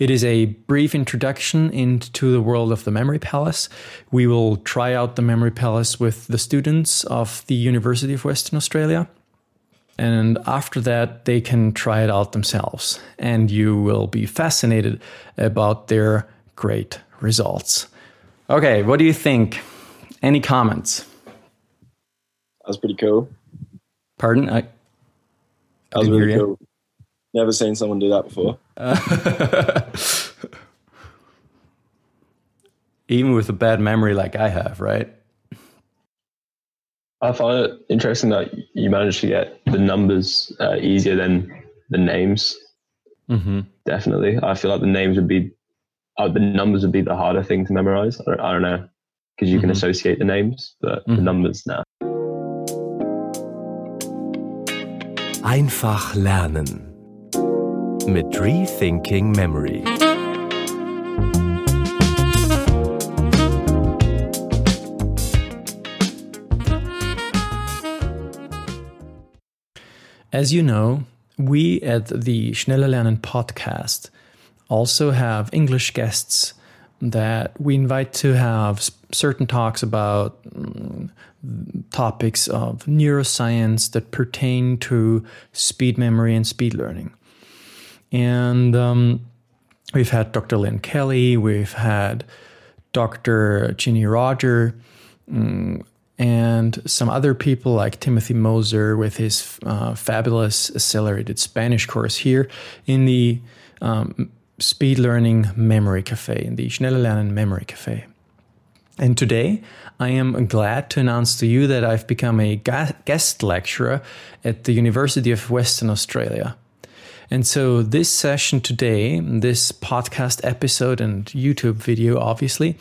It is a brief introduction into the world of the Memory Palace. We will try out the Memory Palace with the students of the University of Western Australia. And after that, they can try it out themselves. And you will be fascinated about their great results. Okay, what do you think? Any comments? That was pretty cool. Pardon? I, That was really cool. Never seen someone do that before. Even with a bad memory like I have, right? I find it interesting that you managed to get the numbers uh, easier than the names. Mm-hmm. Definitely, I feel like the names would be, uh, the numbers would be the harder thing to memorize. I don't, I don't know because you can Mhm. associate the names, but the Mhm. numbers now. Einfach lernen mit Rethinking Memory. As you know, we at the Schneller Lernen podcast also have English guests that we invite to have certain talks about mm, topics of neuroscience that pertain to speed memory and speed learning. And um, we've had Dr. Lynne Kelly, we've had Dr. Ginny Roger, mm, and some other people like Timothy Moser with his uh, fabulous accelerated Spanish course here in the um, Speed Learning Memory Cafe, in the Schneller Lernen Memory Cafe. And today, I am glad to announce to you that I've become a guest lecturer at the University of Western Australia. And so, this session today, this podcast episode and YouTube video, obviously,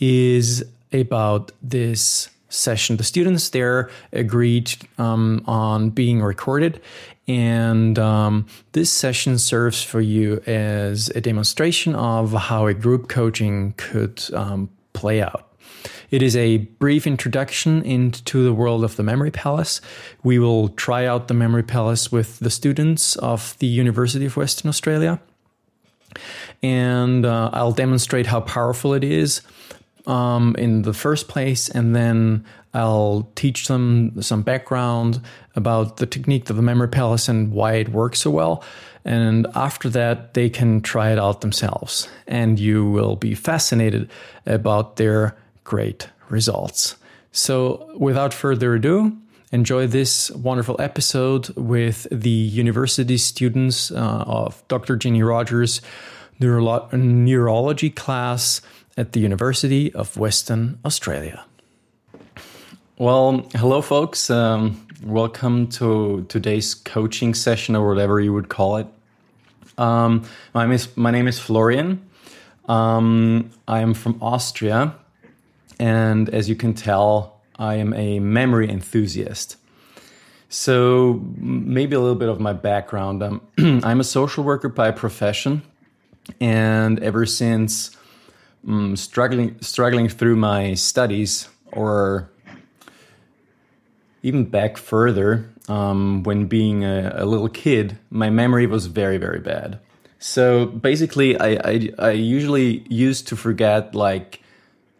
is about this session. The students there agreed um, on being recorded, and um, this session serves for you as a demonstration of how a group coaching could um, play out. It is a brief introduction into the world of the Memory Palace. We will try out the Memory Palace with the students of the University of Western Australia. And uh, I'll demonstrate how powerful it is um, in the first place, and then I'll teach them some background about the technique of the Memory Palace and why it works so well. And after that, they can try it out themselves, and you will be fascinated about their great results. So, without further ado, enjoy this wonderful episode with the university students uh, of Dr. Ginny Rogers' neuro- neurology class at the University of Western Australia. Well, hello, folks. Um, welcome to today's coaching session, or whatever you would call it. Um, my name is my name is Florian. Um, I am from Austria, and as you can tell, I am a memory enthusiast. So maybe a little bit of my background. Um, I'm a social worker by profession, and ever since um, struggling struggling through my studies, or even back further, um, when being a, a little kid, my memory was very very bad. So basically, I, I I usually used to forget like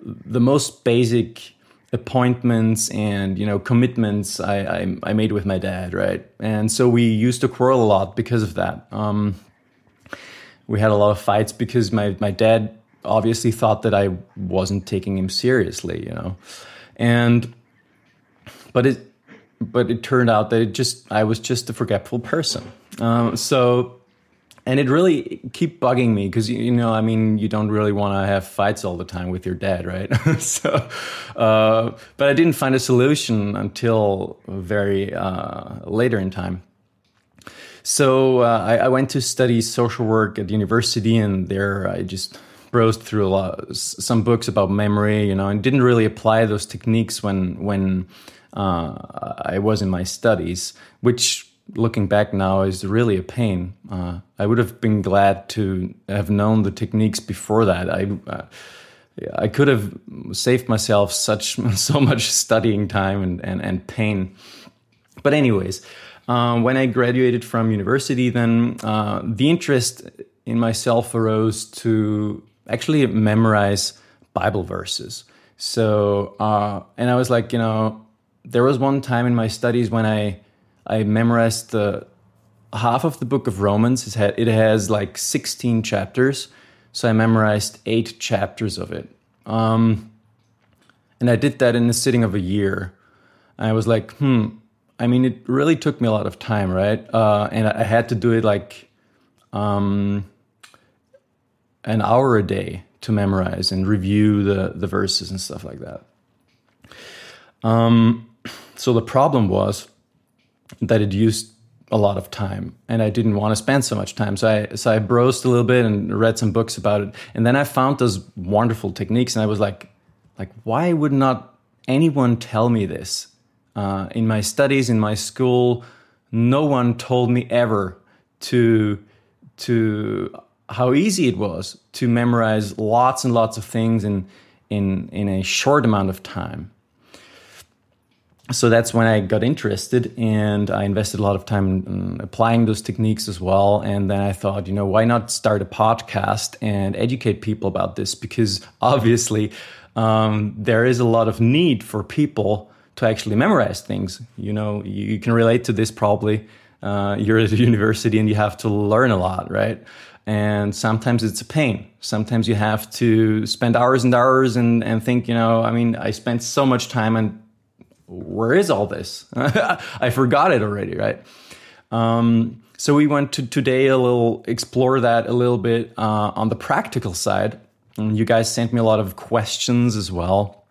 the most basic appointments and you know commitments I, I I made with my dad, right? And so we used to quarrel a lot because of that. Um, we had a lot of fights because my my dad obviously thought that I wasn't taking him seriously, you know, and but it but it turned out that it just I was just a forgetful person. Um, so and it really keep bugging me because you know i mean you don't really want to have fights all the time with your dad right? So uh, but i didn't find a solution until very uh, later in time. So uh, I, I went to study social work at university and there i just browsed through a lot some books about memory you know and didn't really apply those techniques when when uh, i was in my studies which looking back now is really a pain. Uh, I would have been glad to have known the techniques before that. I uh, I could have saved myself such so much studying time and and, and pain. But anyways, um, when I graduated from university, then uh, the interest in myself arose to actually memorize Bible verses. So, uh, and I was like, you know, there was one time in my studies when I I memorized the half of the book of Romans. It, has like 16 chapters, so I memorized eight chapters of it. Um, and I did that in the sitting of a year. I was like, hmm. I mean, it really took me a lot of time, right? Uh, and I had to do it like um, an hour a day to memorize and review the the verses and stuff like that. Um, so the problem was that it used a lot of time and I didn't want to spend so much time. So I so I browsed a little bit and read some books about it. And then I found those wonderful techniques and I was like like why would not anyone tell me this? Uh, in my studies, in my school, no one told me ever to to how easy it was to memorize lots and lots of things in in in a short amount of time so that's when I got interested and I invested a lot of time in applying those techniques as well. And then I thought, you know, why not start a podcast and educate people about this? Because obviously, um, there is a lot of need for people to actually memorize things. You know, you, you can relate to this probably. Uh, you're at a university and you have to learn a lot, right? And sometimes it's a pain. Sometimes you have to spend hours and hours and, and think, you know, I mean, I spent so much time and where is all this? I forgot it already, right? Um, so we went to today a little explore that a little bit uh, on the practical side. And you guys sent me a lot of questions as well,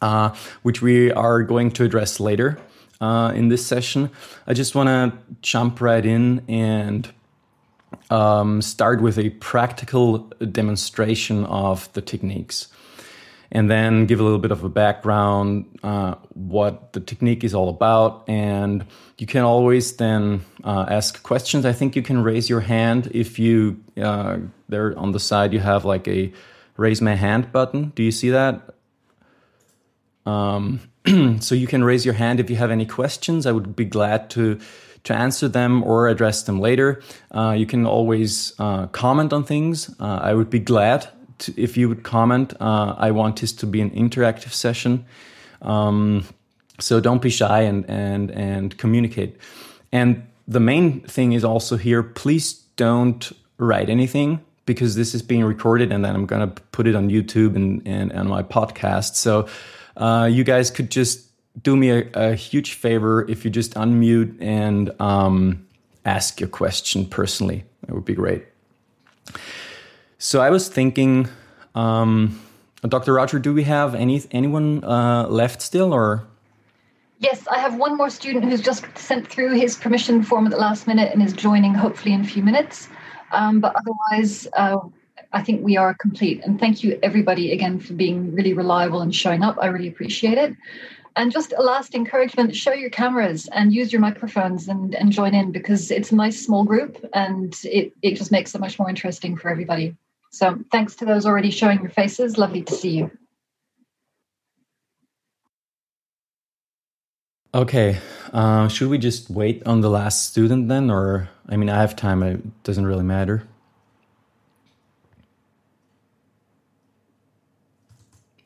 uh, which we are going to address later uh, in this session. I just want to jump right in and um, start with a practical demonstration of the techniques and then give a little bit of a background, uh, what the technique is all about. And you can always then uh, ask questions. I think you can raise your hand if you, uh, there on the side, you have like a raise my hand button. Do you see that? Um, so you can raise your hand if you have any questions. I would be glad to to answer them or address them later. Uh, you can always uh, comment on things. Uh, I would be glad to, if you would comment. Uh, I want this to be an interactive session. Um, so don't be shy and, and, and communicate. And the main thing is also here, please don't write anything because this is being recorded and then I'm going to put it on YouTube and, and, and my podcast. So uh, you guys could just do me a, a, huge favor if you just unmute and um, ask your question personally. That would be great. So I was thinking, um, Dr. Roger, do we have any anyone uh, left still, or? Yes, I have one more student who's just sent through his permission form at the last minute and is joining hopefully in a few minutes. Um, but otherwise, uh, I think we are complete. And thank you everybody again for being really reliable and showing up. I really appreciate it. And just a last encouragement show your cameras and use your microphones and, and join in because it's a nice small group and it, it just makes it much more interesting for everybody. So thanks to those already showing your faces. Lovely to see you. Okay. Uh, should we just wait on the last student then? Or, I mean, I have time. It doesn't really matter.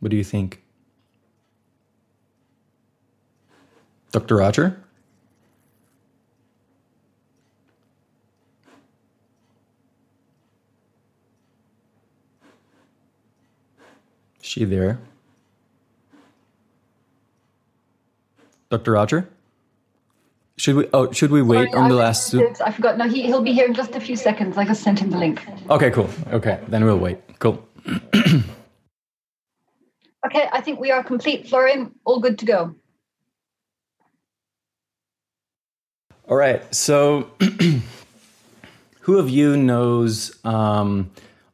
What do you think? Dr. Roger? She there? Dr. Roger? Should we? Oh, should we wait Sorry, on the last? Su- I forgot. No, he he'll be here in just a few seconds. I just sent him the link. Okay, cool. Okay, then we'll wait. Cool. okay, I think we are complete, Florian. All good to go. All right. So, who of you knows um,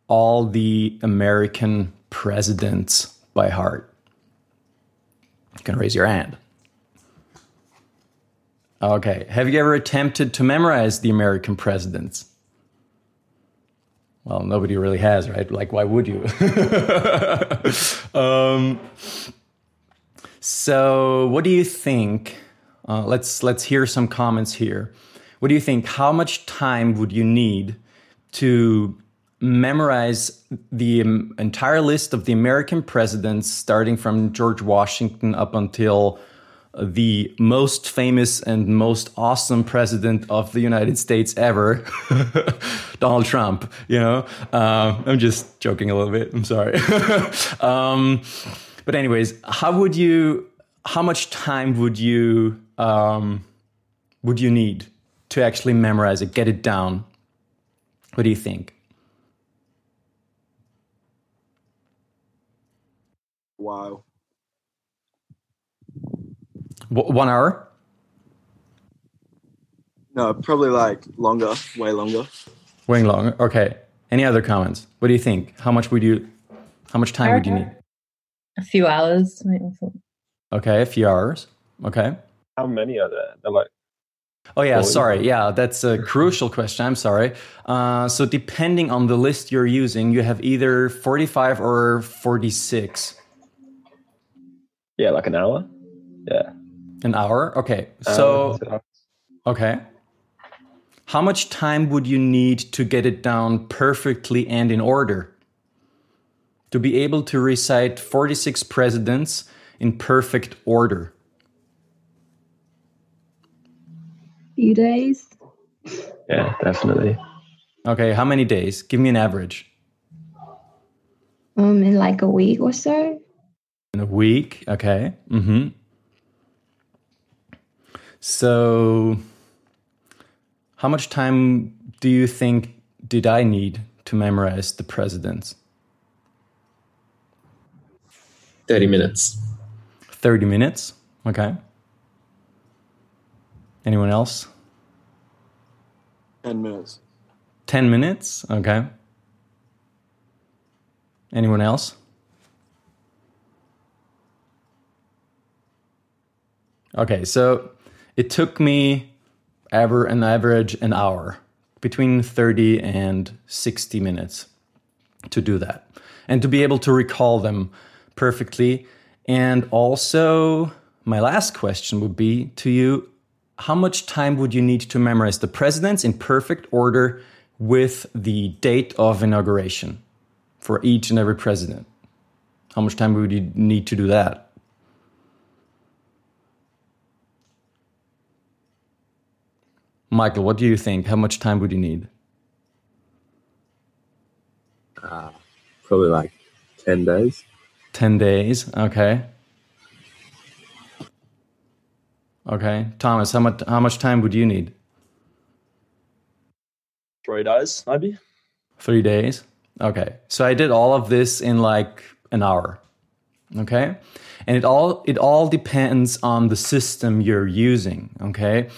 all the American presidents by heart? You can raise your hand. Okay. Have you ever attempted to memorize the American presidents? Well, nobody really has, right? Like, why would you? um, so, what do you think? Uh, let's let's hear some comments here. What do you think? How much time would you need to memorize the um, entire list of the American presidents, starting from George Washington up until the most famous and most awesome president of the United States ever, Donald Trump. You know, uh, I'm just joking a little bit. I'm sorry. um, but anyways, how would you? How much time would you um, would you need to actually memorize it, get it down? What do you think? Wow. W- one hour? No, probably like longer, way longer. Way longer. Okay. Any other comments? What do you think? How much would you? How much time would you need? A few hours. Okay, a few hours. Okay. How many are there? They're like Oh yeah, Well, sorry. Yeah, that's a crucial question. I'm sorry. Uh, so depending on the list you're using, you have either 45 or 46 yeah, like an hour. Yeah. an hour. Okay. So Um, okay. How much time would you need to get it down perfectly and in order? To be able to recite 46 presidents in perfect order. few days. yeah, definitely. Okay, how many days? Give me an average. Um, in like a week or so. In a week, okay. Mm-hmm. So, how much time do you think did I need to memorize the presidents? 30 minutes. 30 minutes, okay. Anyone else? 10 minutes. 10 minutes, okay. Anyone else? Okay, so it took me ever an average an hour, between 30 and 60 minutes to do that. And to be able to recall them perfectly. And also, my last question would be to you how much time would you need to memorize the presidents in perfect order with the date of inauguration for each and every president? How much time would you need to do that? Michael, what do you think? How much time would you need? Uh, probably like 10 days. 10 days. Okay. Okay. Thomas, how much how much time would you need? Three days, maybe. 3 days. Okay. So I did all of this in like an hour. Okay? And it all it all depends on the system you're using, okay?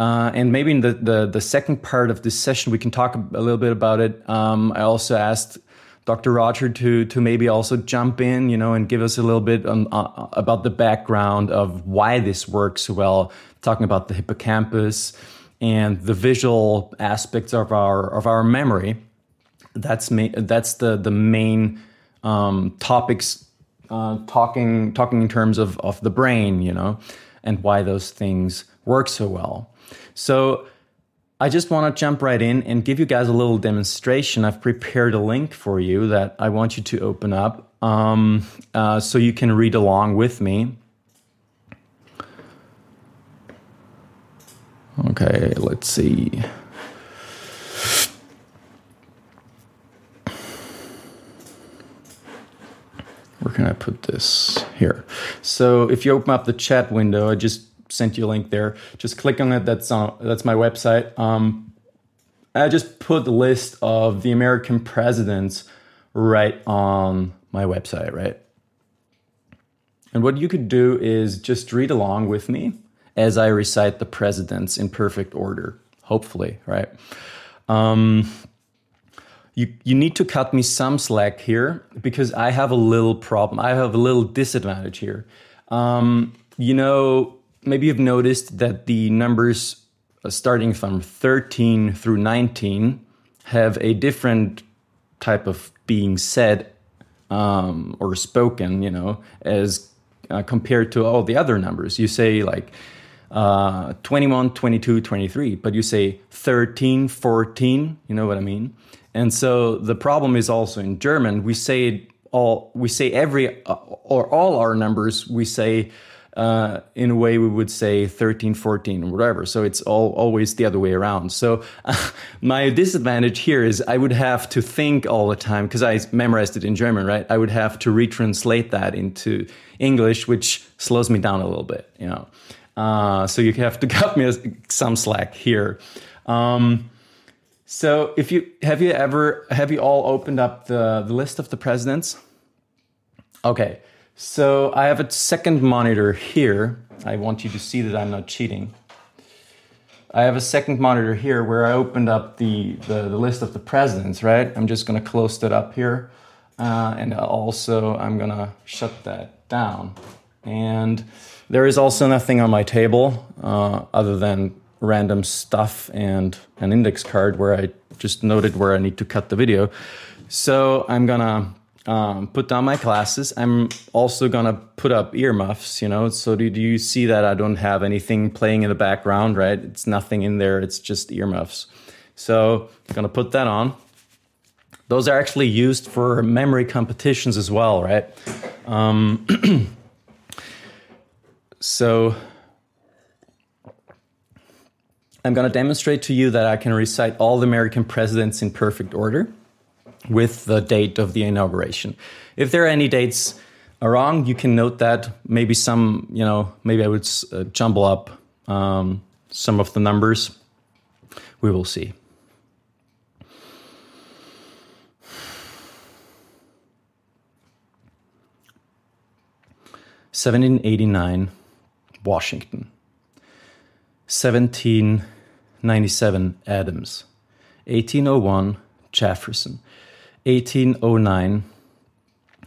Uh, and maybe in the, the the second part of this session we can talk a little bit about it. Um, I also asked Dr. Roger to to maybe also jump in, you know, and give us a little bit on, uh, about the background of why this works well. Talking about the hippocampus and the visual aspects of our of our memory. That's ma- that's the the main um, topics. Uh, talking talking in terms of of the brain, you know, and why those things work so well. So I just want to jump right in and give you guys a little demonstration. I've prepared a link for you that I want you to open up um, uh, so you can read along with me. Okay, let's see. Where can I put this? Here. So if you open up the chat window, I just sent you a link there. Just click on it. That's on. That's my website. Um, I just put the list of the American presidents right on my website, right? And what you could do is just read along with me as I recite the presidents in perfect order, hopefully, right? Um, you, you need to cut me some slack here because I have a little problem. I have a little disadvantage here. Um, you know, maybe you've noticed that the numbers uh, starting from 13 through 19 have a different type of being said um, or spoken, you know, as uh, compared to all the other numbers. You say like uh, 21, 22, 23, but you say 13, 14, you know what I mean? And so the problem is also in German, we say all, we say every, uh, or all our numbers, we say uh, in a way we would say 13, 14, whatever. So it's all always the other way around. So uh, my disadvantage here is I would have to think all the time because I memorized it in German, right? I would have to retranslate that into English, which slows me down a little bit, you know. Uh, so you have to cut me some slack here. Um, so if you have you ever have you all opened up the the list of the presidents? Okay. So I have a second monitor here. I want you to see that I'm not cheating. I have a second monitor here where I opened up the, the, the list of the presidents, right? I'm just gonna close that up here. Uh, and also I'm gonna shut that down. And there is also nothing on my table uh, other than random stuff and an index card where I just noted where I need to cut the video. So I'm gonna um, put down my glasses. I'm also gonna put up earmuffs, you know. So do, do you see that I don't have anything playing in the background, right? It's nothing in there. It's just earmuffs. So I'm gonna put that on. Those are actually used for memory competitions as well, right? Um, so I'm gonna demonstrate to you that I can recite all the American presidents in perfect order with the date of the inauguration. If there are any dates wrong, you can note that. Maybe some, you know, maybe I would uh, jumble up um, some of the numbers. We will see. Seventeen eighty nine, Washington. Seventeen ninety seven, Adams. Eighteen oh one, Jefferson. 1809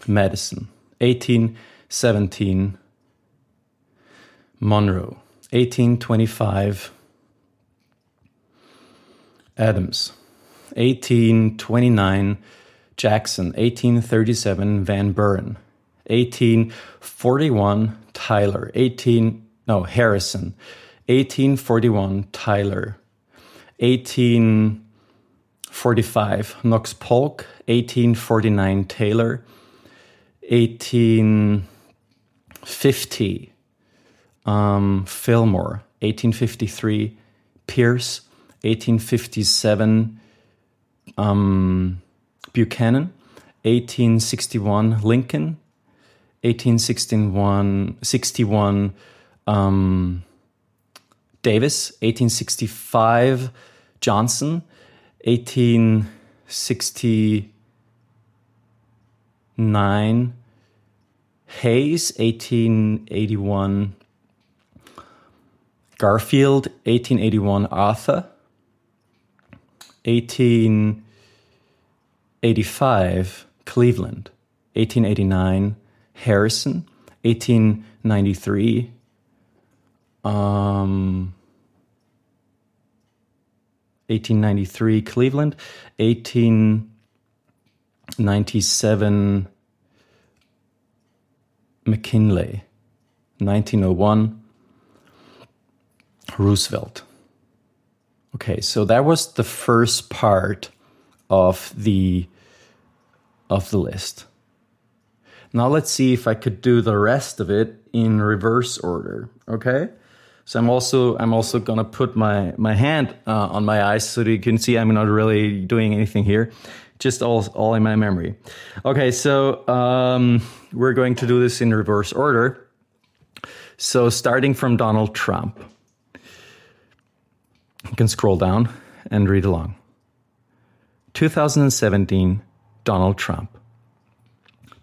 Madison, 1817 Monroe, 1825 Adams, 1829 Jackson, 1837 Van Buren, 1841 Tyler, 18 no Harrison, 1841 Tyler, 1845 Knox Polk, 1849 Taylor, 1850 um, Fillmore, 1853 Pierce, 1857 um, Buchanan, 1861 Lincoln, 1861 61 um, Davis, 1865 Johnson, 1869 Hayes, 1881 Garfield, 1881 Arthur, 1885 Cleveland, 1889 Harrison, 1893 um, 1893 Cleveland, 1897 McKinley, 1901 Roosevelt. Okay, so that was the first part of the of the list. Now let's see if I could do the rest of it in reverse order, okay? So I'm also I'm also gonna put my my hand uh, on my eyes so that you can see I'm not really doing anything here, just all all in my memory. Okay, so um, we're going to do this in reverse order. So starting from Donald Trump, you can scroll down and read along. 2017, Donald Trump.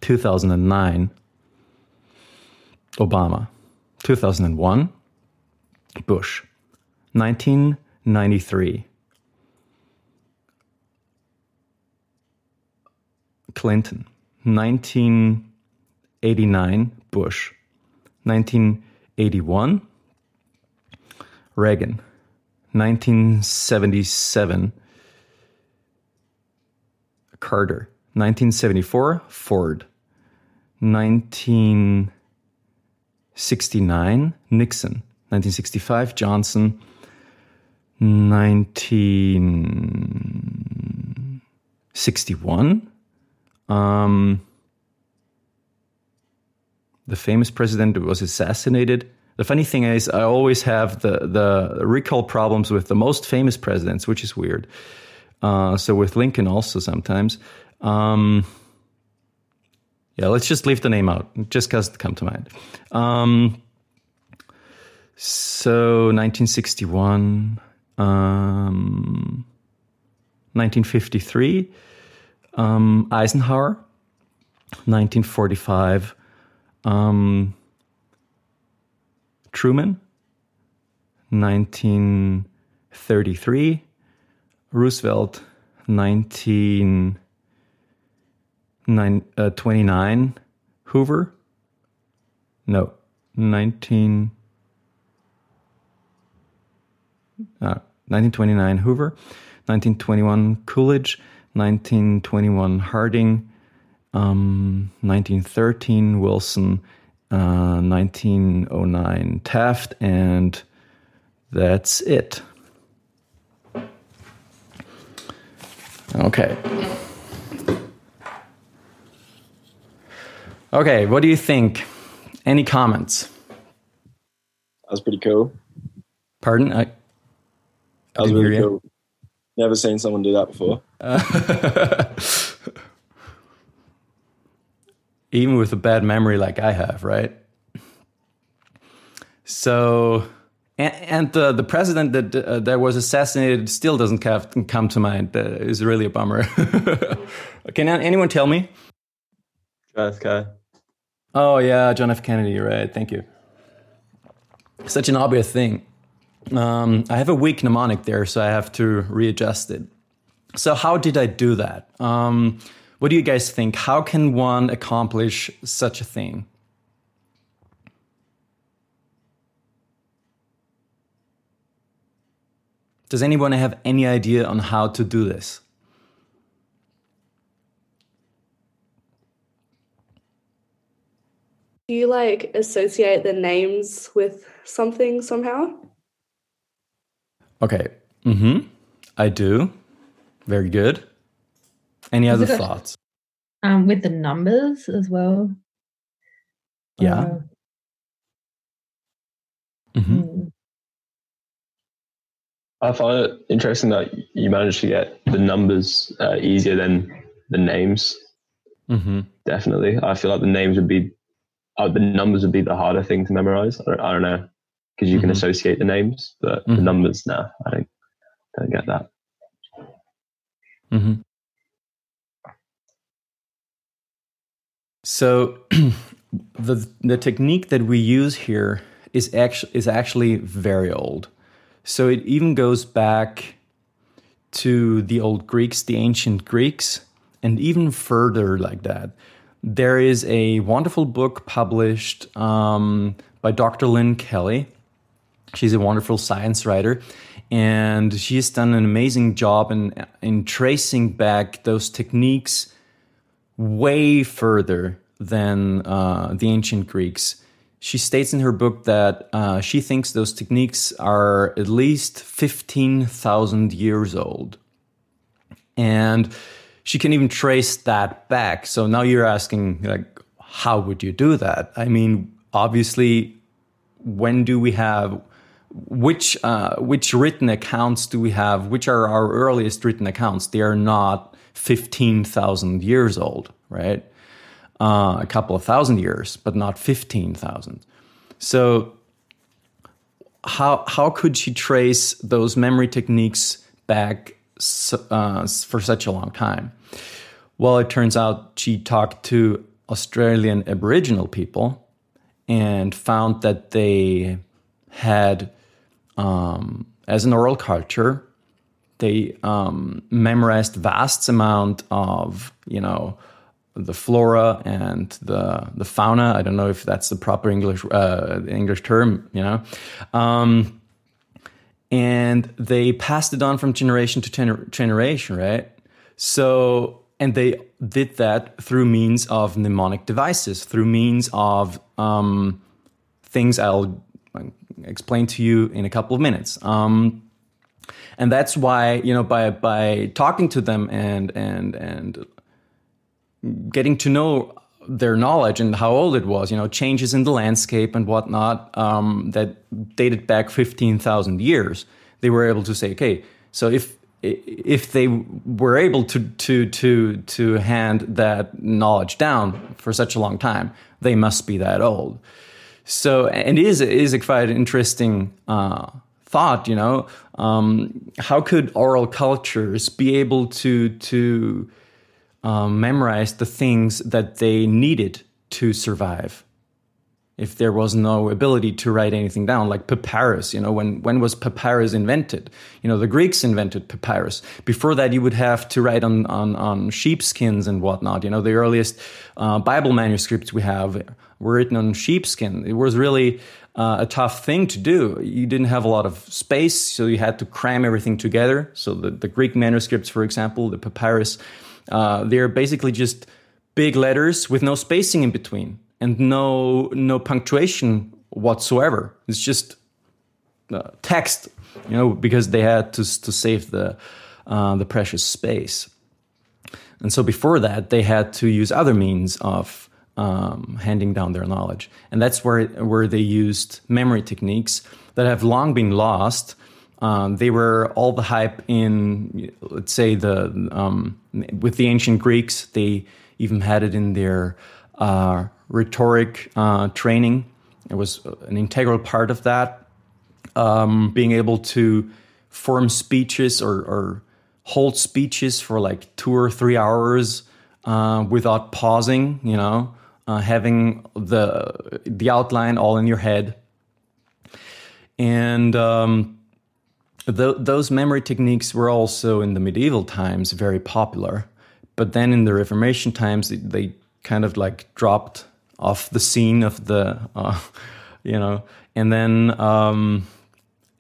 2009, Obama. 2001, Bush. 1993, Clinton. 1989, Bush. 1981, Reagan. 1977, Carter. 1974, Ford. 1969, Nixon. 1965, Johnson. 1961, um, the famous president was assassinated. The funny thing is, I always have the, the recall problems with the most famous presidents, which is weird. Uh, so with Lincoln also sometimes. Um, yeah, let's just leave the name out, just because it come to mind. Um, so 1961, um, 1953, um, Eisenhower, 1945, um, Truman, 1933, Roosevelt, 1929, uh, Hoover, no, 19. Uh, 1929 Hoover, 1921 Coolidge, 1921 Harding, um, 1913 Wilson, uh, 1909 Taft, and that's it. Okay. Okay, what do you think? Any comments? That was pretty cool. Pardon? I, That was really cool. Never seen someone do that before. even with a bad memory like I have, right? So, and, and the the president that uh, that was assassinated still doesn't have, come to mind. Uh, is really a bummer. Can anyone tell me? JFK. Oh yeah, John F. Kennedy. Right. Thank you. Such an obvious thing. Um, I have a weak mnemonic there, so I have to readjust it. So how did I do that? Um, what do you guys think? How can one accomplish such a thing? Does anyone have any idea on how to do this? Do you like associate the names with something somehow? Okay. Mm-hmm. I do. Very good. Any other it thoughts? Um, with the numbers as well. Yeah. Uh, hmm mm, I find it interesting that you managed to get the numbers uh, easier than the names. hmm Definitely, I feel like the names would be, uh, the numbers would be the harder thing to memorize. I don't, I don't know because you can Mhm. associate the names, but the Mhm. numbers, no, I don't, don't get that. Hmm So the the technique that we use here is actually is actually very old. So it even goes back to the old Greeks, the ancient Greeks, and even further like that. There is a wonderful book published um, by Dr. Lynne Kelly. She's a wonderful science writer, and she has done an amazing job in in tracing back those techniques way further than uh, the ancient Greeks. She states in her book that uh, she thinks those techniques are at least 15,000 years old. And she can even trace that back. So now you're asking, like, how would you do that? I mean, obviously, when do we have which uh, which written accounts do we have? Which are our earliest written accounts? They are not fifteen thousand years old, right? Uh, a couple of thousand years, but not fifteen thousand. So how how could she trace those memory techniques back uh, for such a long time? Well, it turns out she talked to Australian Aboriginal people and found that they had, um, as an oral culture, they um, memorized vast amount of you know the flora and the the fauna. I don't know if that's the proper English uh, English term, you know. Um, and they passed it on from generation to gener- generation, right? So, and they did that through means of mnemonic devices, through means of um, things I'll explain to you in a couple of minutes. Um, and that's why you know by by talking to them and and and getting to know their knowledge and how old it was, you know, changes in the landscape and whatnot um, that dated back fifteen thousand years. They were able to say, okay, so if if they were able to to to to hand that knowledge down for such a long time, they must be that old. So, and it is it is a quite interesting uh, thought. You know, um, how could oral cultures be able to to um, memorize the things that they needed to survive? if there was no ability to write anything down like papyrus you know when when was papyrus invented you know the greeks invented papyrus before that you would have to write on on, on sheepskins and whatnot you know the earliest uh, bible manuscripts we have were written on sheepskin it was really uh, a tough thing to do you didn't have a lot of space so you had to cram everything together so the, the greek manuscripts for example the papyrus uh, they're basically just big letters with no spacing in between and no no punctuation whatsoever. It's just uh, text, you know, because they had to to save the uh, the precious space. And so before that, they had to use other means of um, handing down their knowledge, and that's where where they used memory techniques that have long been lost. Um, they were all the hype in, let's say, the um, with the ancient Greeks. They even had it in their uh, rhetoric uh, training. It was an integral part of that. Um, being able to form speeches or, or, hold speeches for like two or three hours uh, without pausing, you know, uh, having the the outline all in your head, and um, th- those memory techniques were also in the medieval times very popular. But then in the Reformation times, they kind of like dropped off the scene of the, uh, you know, and then um,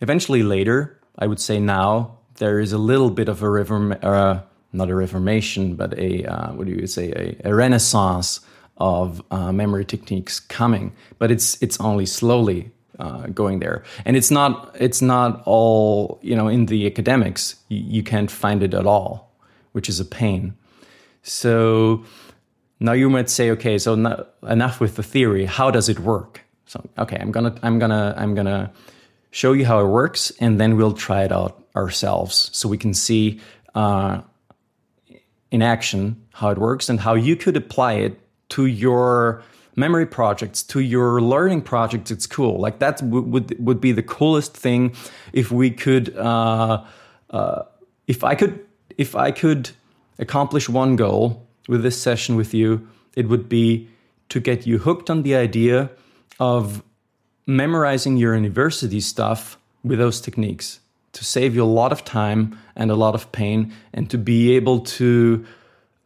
eventually later, I would say now there is a little bit of a reform, uh, not a reformation, but a uh, what do you say, a, a renaissance of uh, memory techniques coming, but it's it's only slowly uh, going there, and it's not it's not all you know in the academics. You, you can't find it at all, which is a pain. So now you might say, okay, so no, enough with the theory. How does it work? So okay, I'm gonna I'm gonna I'm gonna show you how it works, and then we'll try it out ourselves, so we can see uh, in action how it works and how you could apply it to your memory projects to your learning projects it's cool like that would would be the coolest thing if we could uh, uh, if i could if i could accomplish one goal with this session with you, it would be to get you hooked on the idea of memorizing your university stuff with those techniques to save you a lot of time and a lot of pain and to be able to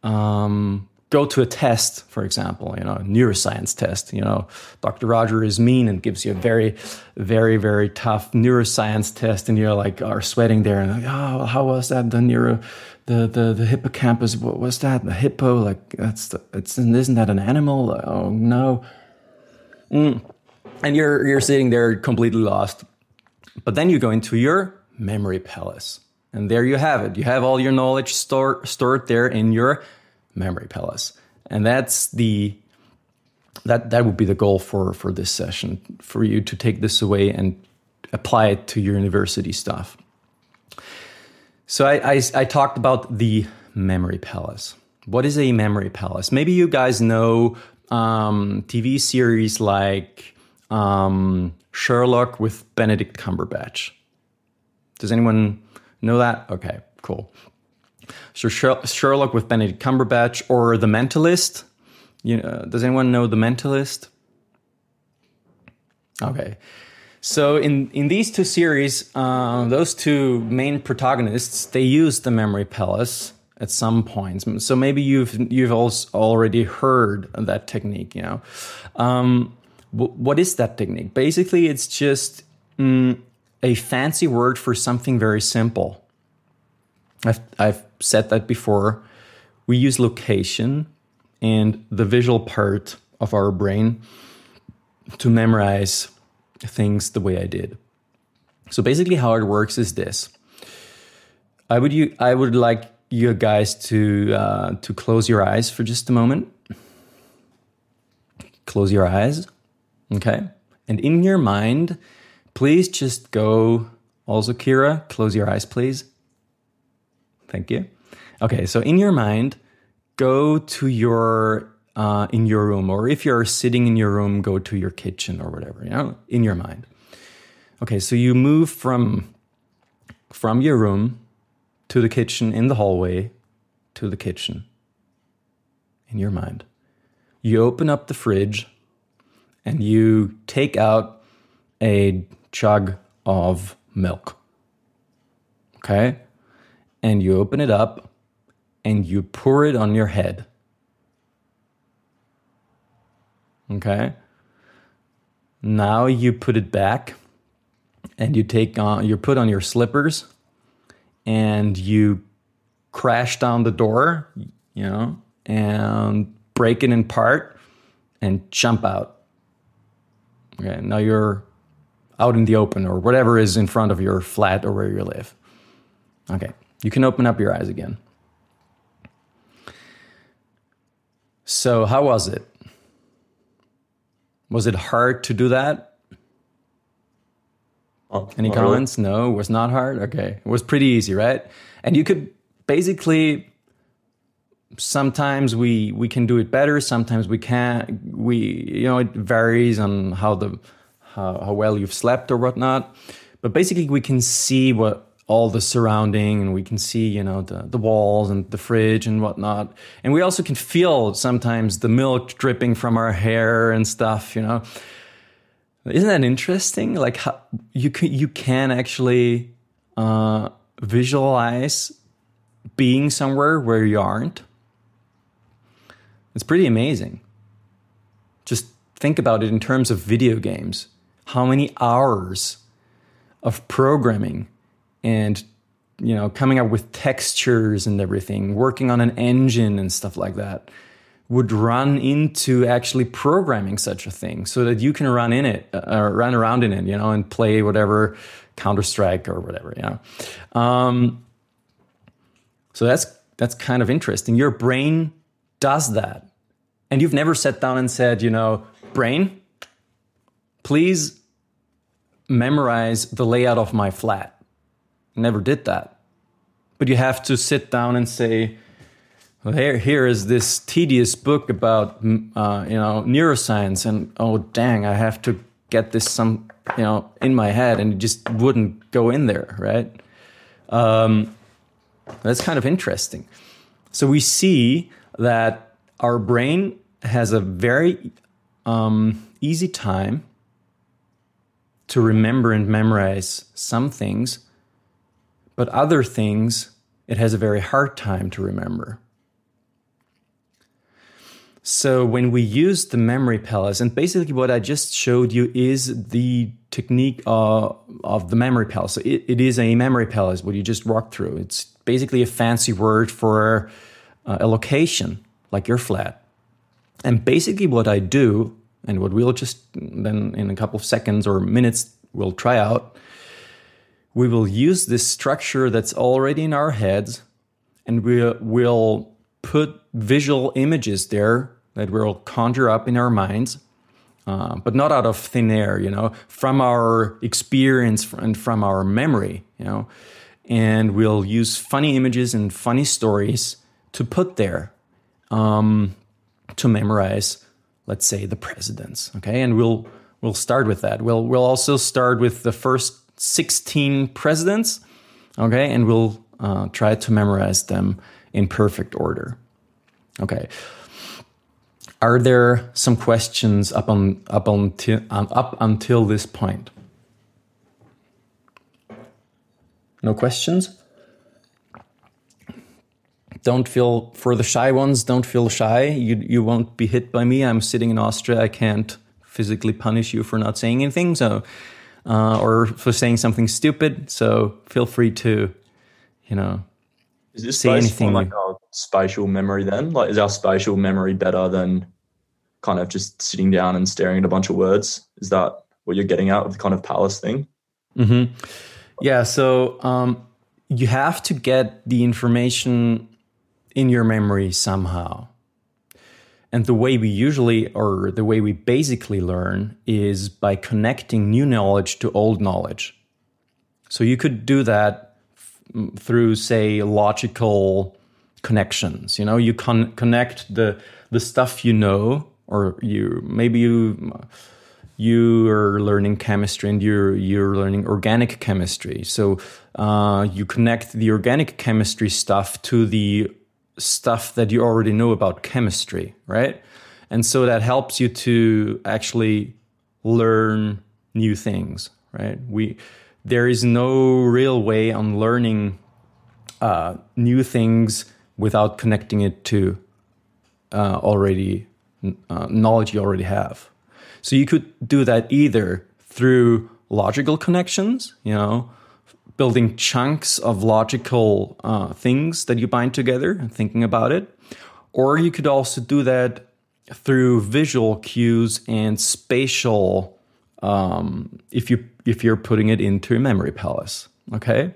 um, go to a test for example you know neuroscience test you know dr roger is mean and gives you a very very very tough neuroscience test and you're like are sweating there and like, oh how was that the neuro the the the hippocampus. What was that? The hippo? Like that's the, it's isn't that an animal? Oh no. Mm. And you're you're sitting there completely lost. But then you go into your memory palace, and there you have it. You have all your knowledge stored stored there in your memory palace, and that's the that that would be the goal for for this session for you to take this away and apply it to your university stuff. So I, I, I talked about the memory palace. What is a memory palace? Maybe you guys know um, TV series like um, Sherlock with Benedict Cumberbatch. Does anyone know that? Okay, cool. So Sherlock with Benedict Cumberbatch or The Mentalist. You know, does anyone know The Mentalist? Okay. So in in these two series, uh, those two main protagonists they use the memory palace at some points. So maybe you've you've also already heard that technique. You know, um, what is that technique? Basically, it's just mm, a fancy word for something very simple. I've I've said that before. We use location and the visual part of our brain to memorize things the way I did. So basically, how it works is this: I would you I would like you guys to uh, to close your eyes for just a moment. Close your eyes, okay, and in your mind, please just go. Also, Kira, close your eyes, please. Thank you. Okay, so in your mind, go to your uh, in your room, or if you're sitting in your room, go to your kitchen or whatever. You know, in your mind. Okay, so you move from from your room to the kitchen in the hallway to the kitchen in your mind. You open up the fridge and you take out a jug of milk. Okay? And you open it up and you pour it on your head. Okay? Now you put it back and you take on you put on your slippers and you crash down the door, you know, and break it in part and jump out. Okay, now you're out in the open or whatever is in front of your flat or where you live. Okay, you can open up your eyes again. So, how was it? Was it hard to do that? Oh, Any not really. comments? No, it was not hard. Okay, it was pretty easy, right? And you could basically sometimes we we can do it better. Sometimes we can't. We you know it varies on how the how, how well you've slept or whatnot. But basically, we can see what all the surrounding and we can see you know the, the walls and the fridge and whatnot and we also can feel sometimes the milk dripping from our hair and stuff you know isn't that interesting? Like how you can you can actually uh, visualize being somewhere where you aren't. It's pretty amazing. Just think about it in terms of video games. How many hours of programming and you know coming up with textures and everything, working on an engine and stuff like that would run into actually programming such a thing so that you can run in it uh, run around in it you know and play whatever counter strike or whatever know. Um, so that's that's kind of interesting. Your brain does that. And you've never sat down and said you know brain please memorize the layout of my flat never did that but you have to sit down and say well, here, here is this tedious book about mm, uh, you know neuroscience, and oh dang, I have to get this some you know in my head, and it just wouldn't go in there, right? Um, that's kind of interesting. So we see that our brain has a very um, easy time to remember and memorize some things, but other things it has a very hard time to remember. So when we use the memory palace, and basically what I just showed you is the technique uh, of the memory palace. So it, it is a memory palace, what you just walked through. It's basically a fancy word for uh, a location, like your flat. And basically what I do, and what we'll just then in a couple of seconds or minutes we'll try out, we will use this structure that's already in our heads, and we will put visual images there that we'll conjure up in our minds, uh, but not out of thin air, you know, from our experience and from our memory, you know. And we'll use funny images and funny stories to put there um, to memorize, let's say, the presidents. Okay, and we'll we'll start with that. We'll we'll also start with the first sixteen presidents. Okay, and we'll uh, try to memorize them in perfect order. Okay. Are there some questions up on up until um, up until this point? No questions. Don't feel for the shy ones. Don't feel shy. You you won't be hit by me. I'm sitting in Austria. I can't physically punish you for not saying anything. So, uh, or for saying something stupid. So feel free to, you know, Is this say anything like our spatial memory then? Like, is our spatial memory better than kind of just sitting down and staring at a bunch of words? Is that what you're getting out of the kind of palace thing? Mm-hmm. Yeah. So um, you have to get the information in your memory somehow. And the way we usually, or the way we basically learn, is by connecting new knowledge to old knowledge. So you could do that f- through, say, logical connections. You know, you con- connect the the stuff you know, or you maybe you you are learning chemistry and you're you're learning organic chemistry. So uh, you connect the organic chemistry stuff to the stuff that you already know about chemistry, right? And so that helps you to actually learn new things, right? We there is no real way on learning uh, new things without connecting it to uh, already uh, knowledge you already have. So you could do that either through logical connections, you know, building chunks of logical uh, things that you bind together and thinking about it. Or you could also do that through visual cues and spatial um, if you if you're putting it into a memory palace. Okay.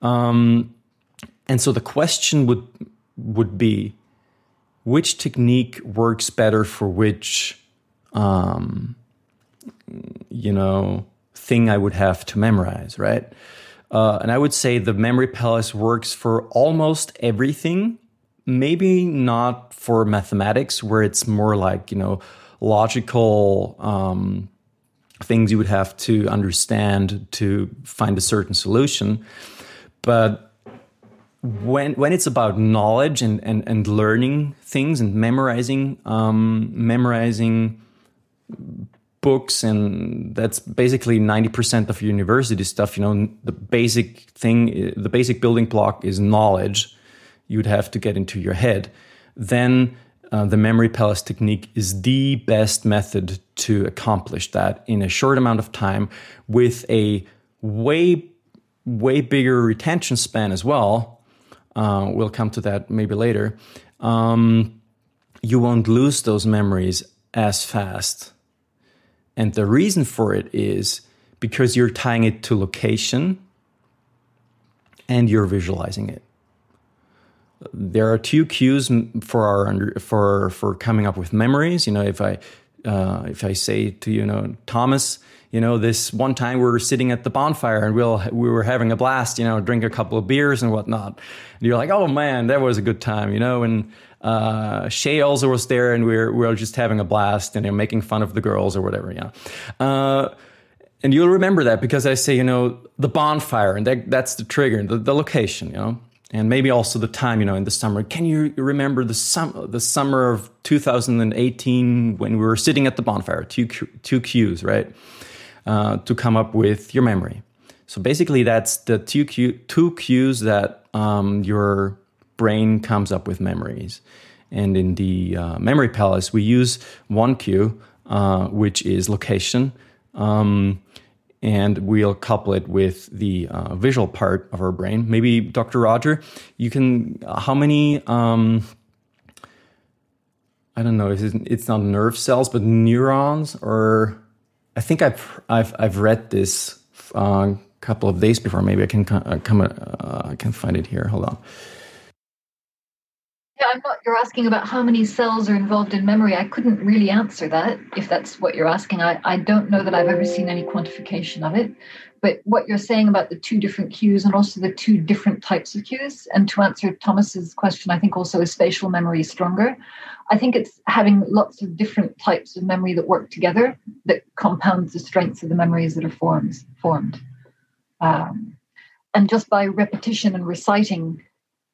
Um, and so the question would would be which technique works better for which um, you know thing I would have to memorize, right? Uh, and I would say the memory palace works for almost everything. Maybe not for mathematics, where it's more like you know logical um, things you would have to understand to find a certain solution. But when when it's about knowledge and and, and learning things and memorizing um, memorizing books and that's basically 90% of university stuff you know the basic thing the basic building block is knowledge you'd have to get into your head. Then uh, the memory palace technique is the best method to accomplish that in a short amount of time with a way way bigger retention span as well. Uh, we'll come to that maybe later. Um, you won't lose those memories as fast and the reason for it is because you're tying it to location and you're visualizing it. There are two cues for our for for coming up with memories. You know, if I uh, if I say to you know Thomas, you know this one time we were sitting at the bonfire and we'll we were having a blast. You know, drink a couple of beers and whatnot. And you're like, oh man, that was a good time. You know, and uh, Shay also was there, and we were we were just having a blast and you know, making fun of the girls or whatever. Yeah. Uh, and you'll remember that because I say, you know, the bonfire, and that, that's the trigger, the, the location, you know, and maybe also the time, you know, in the summer. Can you remember the sum, the summer of 2018 when we were sitting at the bonfire? Two two cues, right, uh, to come up with your memory. So basically, that's the two cue, two cues that um, your brain comes up with memories. And in the uh, memory palace, we use one cue, uh, which is location. Um, and we'll couple it with the uh, visual part of our brain. Maybe Dr. Roger, you can. How many? Um, I don't know. It's not nerve cells, but neurons, or I think I've I've I've read this a uh, couple of days before. Maybe I can uh, come. Uh, I can find it here. Hold on. I'm not. You're asking about how many cells are involved in memory. I couldn't really answer that if that's what you're asking. I, I don't know that I've ever seen any quantification of it. But what you're saying about the two different cues and also the two different types of cues, and to answer Thomas's question, I think also is spatial memory stronger? I think it's having lots of different types of memory that work together that compounds the strengths of the memories that are forms, formed. Um, and just by repetition and reciting,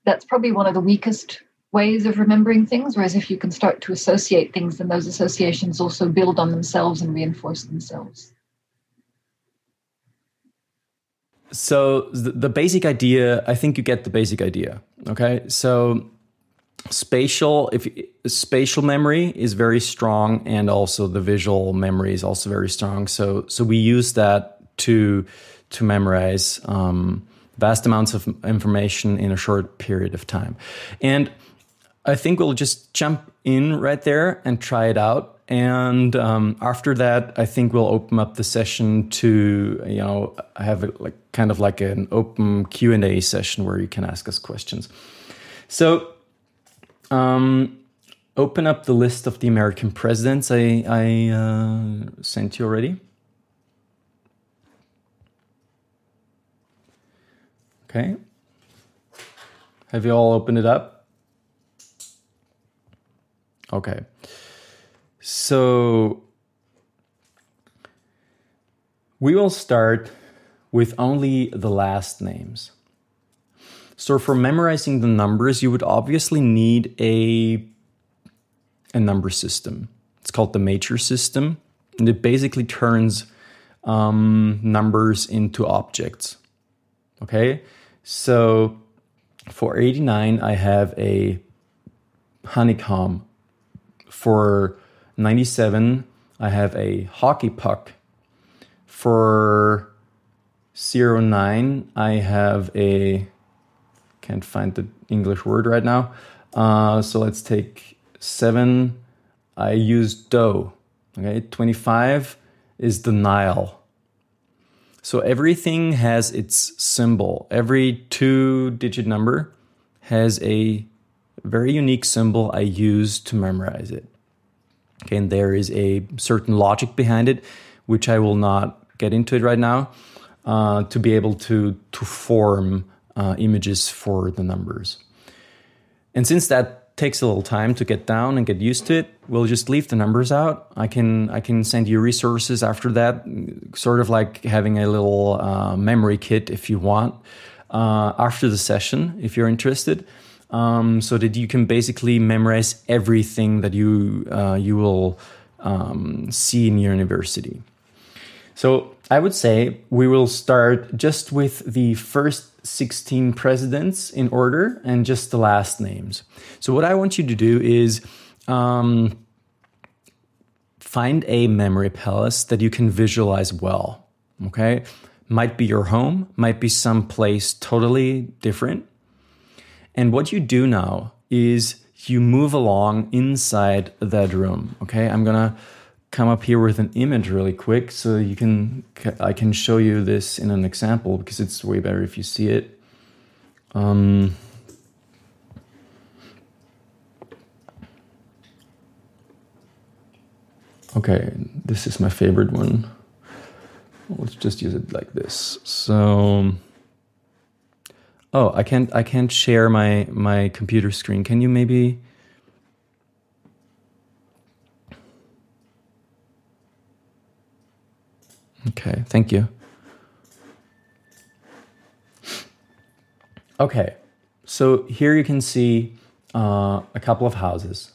that's probably one of the weakest ways of remembering things. Whereas if you can start to associate things, then those associations also build on themselves and reinforce themselves. So the basic idea, I think you get the basic idea. Okay, so spatial if spatial memory is very strong and also the visual memory is also very strong so so we use that to to memorize um, vast amounts of information in a short period of time and I think we'll just jump in right there and try it out. and um, after that, I think we'll open up the session to you know have it like kind of like an open Q and A session where you can ask us questions. So, um, open up the list of the American presidents I I uh, sent you already. Okay. Have you all opened it up? Okay. So we will start with only the last names. So for memorizing the numbers, you would obviously need a a number system. It's called the major system, and it basically turns um, numbers into objects. Okay, so for 89, I have a honeycomb. For 97, I have a hockey puck. For 09, I have a can't find the English word right now. Uh, so let's take seven. I use dough. Okay, 25 is the Nile. So everything has its symbol. Every two digit number has a very unique symbol I use to memorize it. Okay, and there is a certain logic behind it, which I will not get into it right now, uh, to be able to to form uh, images for the numbers. And since that takes a little time to get down and get used to it, we'll just leave the numbers out. I can I can send you resources after that, sort of like having a little uh, memory kit if you want uh, after the session if you're interested, um, so that you can basically memorize everything that you uh, you will um, see in your university. So I would say we will start just with the first 16 presidents in order and just the last names. So, what I want you to do is um, find a memory palace that you can visualize well. Okay. Might be your home, might be someplace totally different. And what you do now is you move along inside that room. Okay. I'm to come up here with an image really quick so you can I can show you this in an example because it's way better if you see it. Um, okay, this is my favorite one. Let's just use it like this. So, oh, I can't I can't share my my computer screen. Can you maybe? Okay, thank you. Okay, so here you can see uh, a couple of houses.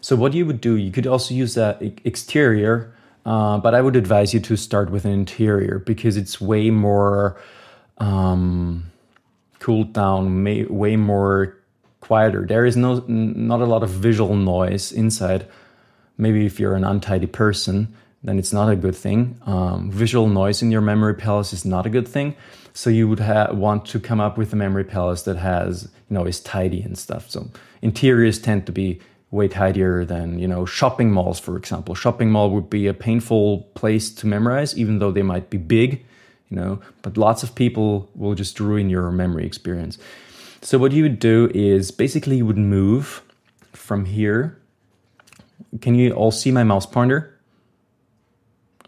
So what you would do, you could also use that exterior, uh, but I would advise you to start with an interior because it's way more um, cooled down, may, way more quieter. There is no not a lot of visual noise inside. Maybe if you're an untidy person, then it's not a good thing. Um, visual noise in your memory palace is not a good thing. So you would want to come up with a memory palace that has, you know, is tidy and stuff. So interiors tend to be way tidier than, you know, shopping malls, for example. Shopping mall would be a painful place to memorize, even though they might be big, you know, but lots of people will just ruin your memory experience. So what you would do is basically you would move from here. Can you all see my mouse pointer?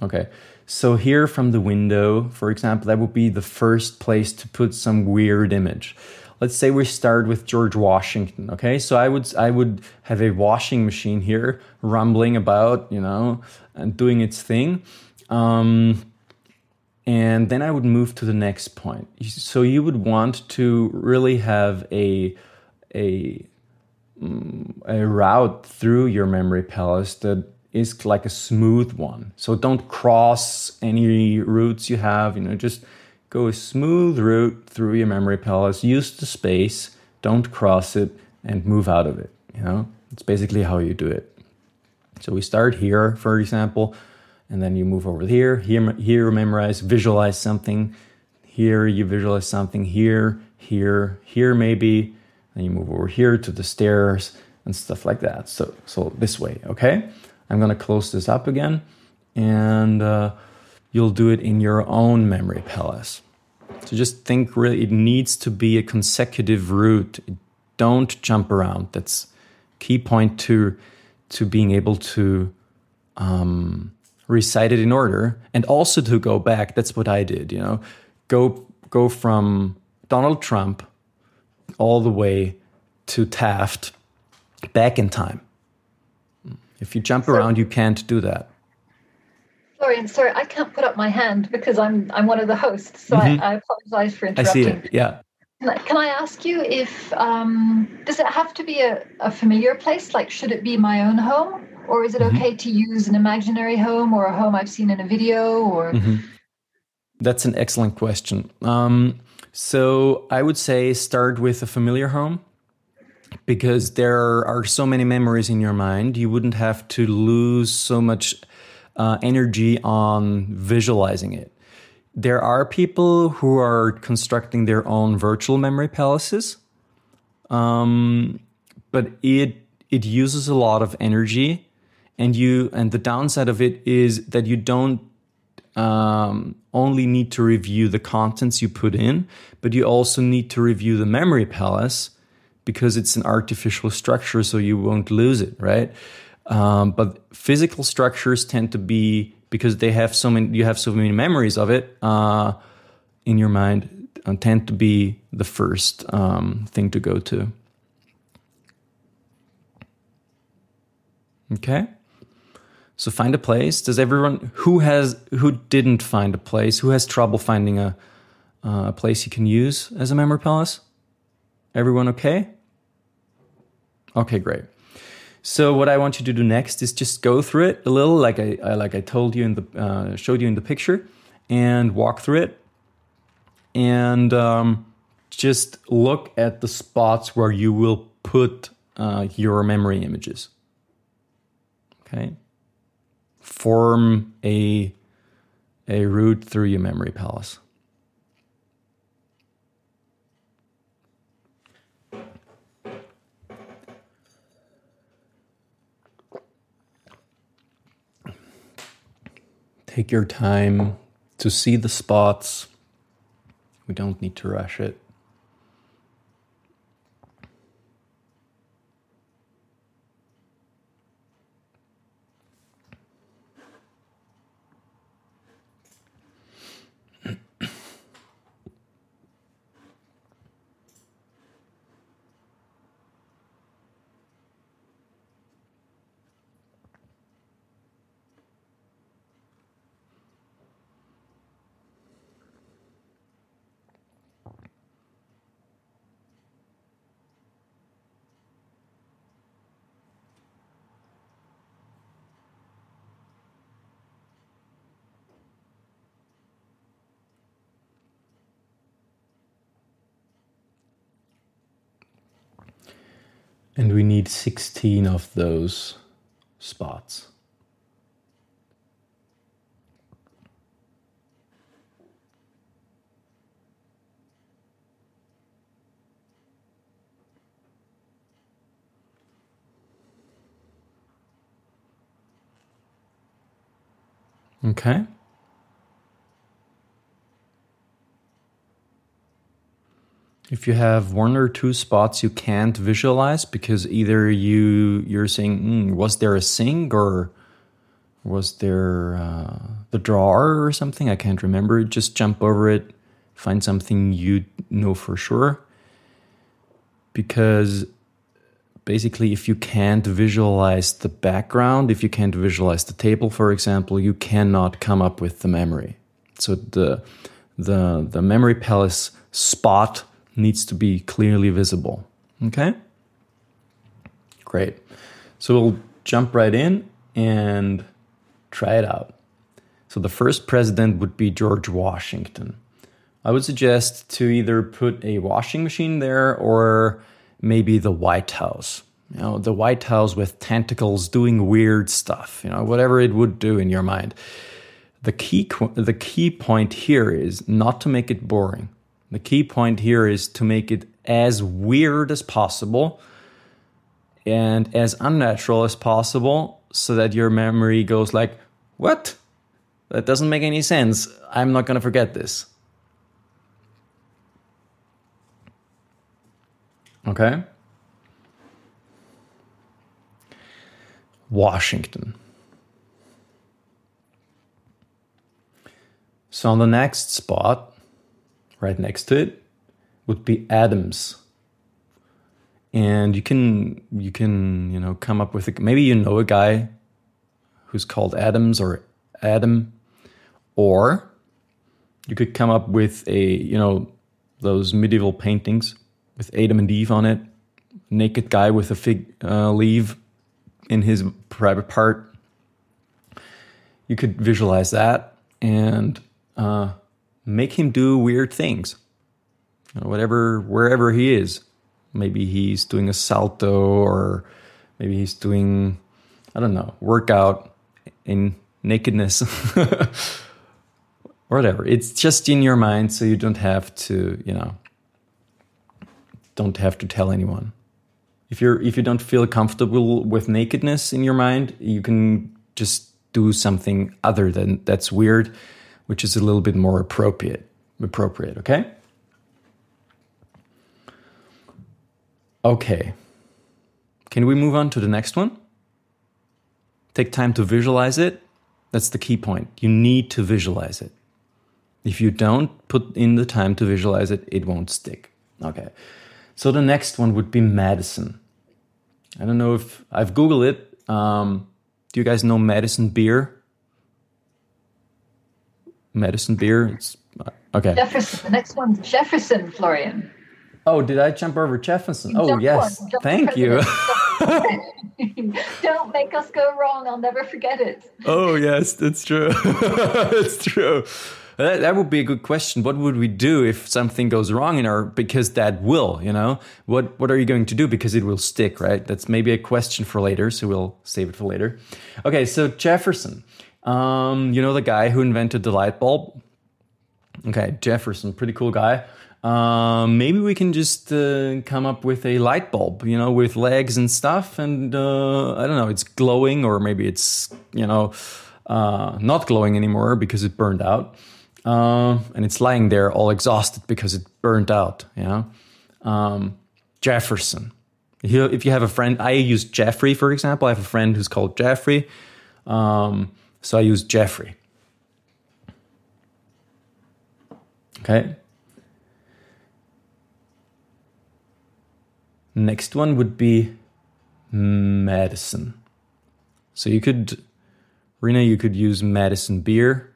Okay. So here from the window, for example, that would be the first place to put some weird image. Let's say we start with George Washington. Okay, so I would I would have a washing machine here rumbling about, you know, and doing its thing, um, and then I would move to the next point. So you would want to really have a a mm, a route through your memory palace that is like a smooth one. So don't cross any routes you have, you know, just go a smooth route through your memory palace, use the space, don't cross it, and move out of it. You know, it's basically how you do it. So we start here, for example, and then you move over here. Here, here memorize, visualize something. Here you visualize something. Here, here, here maybe. And you move over here to the stairs and stuff like that. So, so this way, okay? I'm to close this up again and uh, you'll do it in your own memory palace. So just think really, it needs to be a consecutive route. Don't jump around. That's key point to to being able to um, recite it in order and also to go back. That's what I did. You know, go go from Donald Trump all the way to Taft back in time. If you jump around, you can't do that. Florian, sorry, I can't put up my hand because I'm I'm one of the hosts, so Mhm. I, I apologize for interrupting. I see it. Yeah. Can I, can I ask you if um, does it have to be a, a familiar place? Like, should it be my own home, or is it Mhm. okay to use an imaginary home or a home I've seen in a video? Or Mhm. That's an excellent question. Um, so I would say start with a familiar home because there are so many memories in your mind. You wouldn't have to lose so much uh, energy on visualizing it. There are people who are constructing their own virtual memory palaces, um, but it it uses a lot of energy, and you and the downside of it is that you don't um, only need to review the contents you put in, but you also need to review the memory palace because it's an artificial structure, so you won't lose it, right? Um, but physical structures tend to be because they have so many, you have so many memories of it uh, in your mind, uh, tend to be the first um, thing to go to. Okay. So find a place. Does everyone who has who didn't find a place, who has trouble finding a uh, a place you can use as a memory palace? Everyone okay? Okay, great. So what I want you to do next is just go through it a little, like I, I like I told you in the uh, showed you in the picture, and walk through it, and um, just look at the spots where you will put uh, your memory images. Okay form a a route through your memory palace. Take your time to see the spots. We don't need to rush it. And we need 16 of those spots. Okay. If you have one or two spots you can't visualize because either you you're saying "Hmm, was there a sink or was there uh, the drawer or something? I can't remember. Just jump over it find something you know for sure. Because basically if you can't visualize the background if you can't visualize the table for example you cannot come up with the memory. So the the the memory palace spot needs to be clearly visible. Okay? Great. So we'll jump right in and try it out. So the first president would be george washington. I would suggest to either put a washing machine there or maybe the white house. You know the white house with tentacles doing weird stuff you know whatever it would do in your mind. The key the key point here is not to make it boring the key point here is to make it as weird as possible and as unnatural as possible so that your memory goes like, what? That doesn't make any sense. I'm not going to forget this. Okay? Washington. So on the next spot, right next to it, would be Adams. And you can you can you know come up with a, maybe you know a guy who's called Adams or Adam, or you could come up with a you know those medieval paintings with Adam and Eve on it, naked guy with a fig uh, leaf in his private part. You could visualize that and uh, make him do weird things. Whatever, wherever he is. Maybe he's doing a salto or maybe he's doing, I don't know, workout in nakedness. whatever. It's just in your mind, so you don't have to, you know, don't have to tell anyone. If you're if you don't feel comfortable with nakedness in your mind, you can just do something other than that's weird, which is a little bit more appropriate. Appropriate, okay? Okay. Can we move on to the next one? Take time to visualize it. That's the key point. You need to visualize it. If you don't put in the time to visualize it, it won't stick. Okay. So the next one would be Madison. I don't know if I've Googled it. Um, do you guys know Madison beer? Madison beer. It's uh, okay. Jefferson. The next one's Jefferson, Florian. Oh, did I jump over Jefferson? Oh, yes. Thank you. Don't make us go wrong. I'll never forget it. oh, yes, that's true. it's true. That, that would be a good question. What would we do if something goes wrong in our because that will, you know? What what are you going to do because it will stick, right? That's maybe a question for later, so we'll save it for later. Okay, so Jefferson. Um, you know the guy who invented the light bulb? Okay, Jefferson, pretty cool guy. Um, maybe we can just uh, come up with a light bulb, you know, with legs and stuff, and uh, I don't know, it's glowing, or maybe it's you know uh, not glowing anymore because it burned out, uh, and it's lying there all exhausted because it burned out. You know, um, Jefferson. If you, have a friend, I use Jeffrey for example. I have a friend who's called Jeffrey, um, so I use Jeffrey. Okay. Next one would be Madison. So you could, Rena, you could use Madison beer,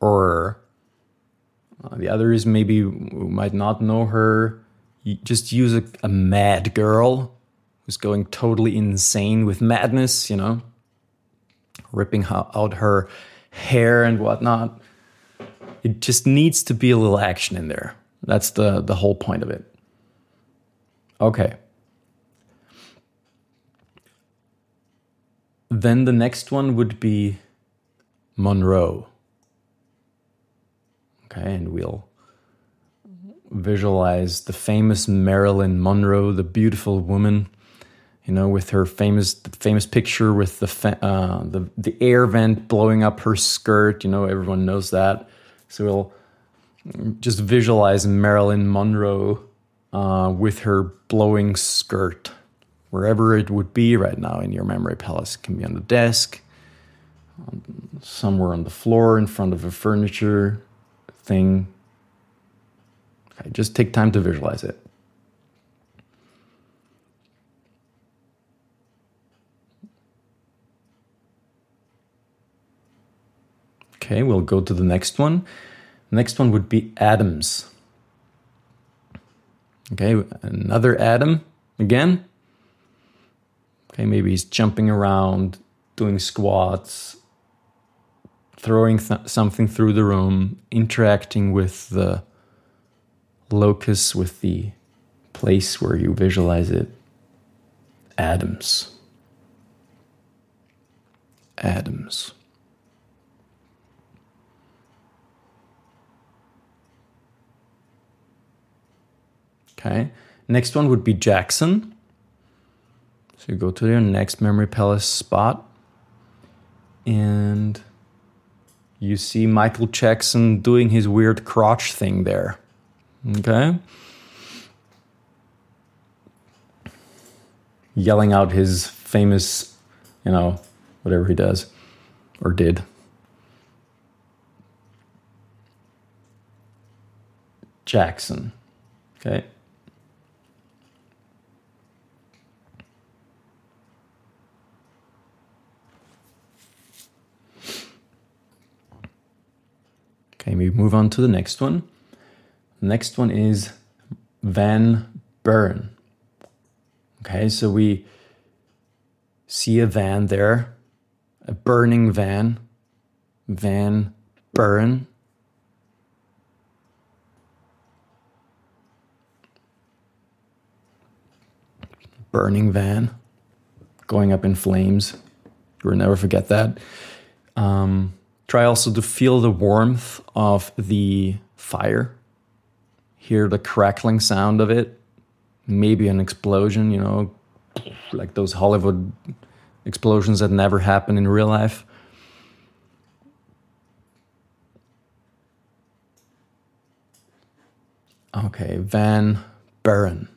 or uh, the is maybe who might not know her. You just use a, a mad girl who's going totally insane with madness, you know, ripping out her hair and whatnot. It just needs to be a little action in there. That's the the whole point of it. Okay. Then the next one would be Monroe. Okay, and we'll visualize the famous Marilyn Monroe, the beautiful woman, you know, with her famous famous picture with the uh, the the air vent blowing up her skirt. You know, everyone knows that. So we'll just visualize Marilyn Monroe uh, with her blowing skirt, wherever it would be right now in your memory palace. It can be on the desk, somewhere on the floor in front of a furniture thing. Okay, just take time to visualize it. Okay, we'll go to the next one. Next one would be Adams. Okay, another Adam again. Okay, maybe he's jumping around, doing squats, throwing th- something through the room, interacting with the locus, with the place where you visualize it. Adams. Adams. Okay. Next one would be Jackson. So you go to your next memory palace spot and you see Michael Jackson doing his weird crotch thing there. Okay? Yelling out his famous, you know, whatever he does or did. Jackson. Okay? Okay, we move on to the next one. Next one is Van Buren. Okay, so we see a van there, a burning van. Van Buren. Burning van going up in flames. You will never forget that. Um, try also to feel the warmth of the fire, hear the crackling sound of it, maybe an explosion, you know, like those Hollywood explosions that never happen in real life. Okay, Van Buren.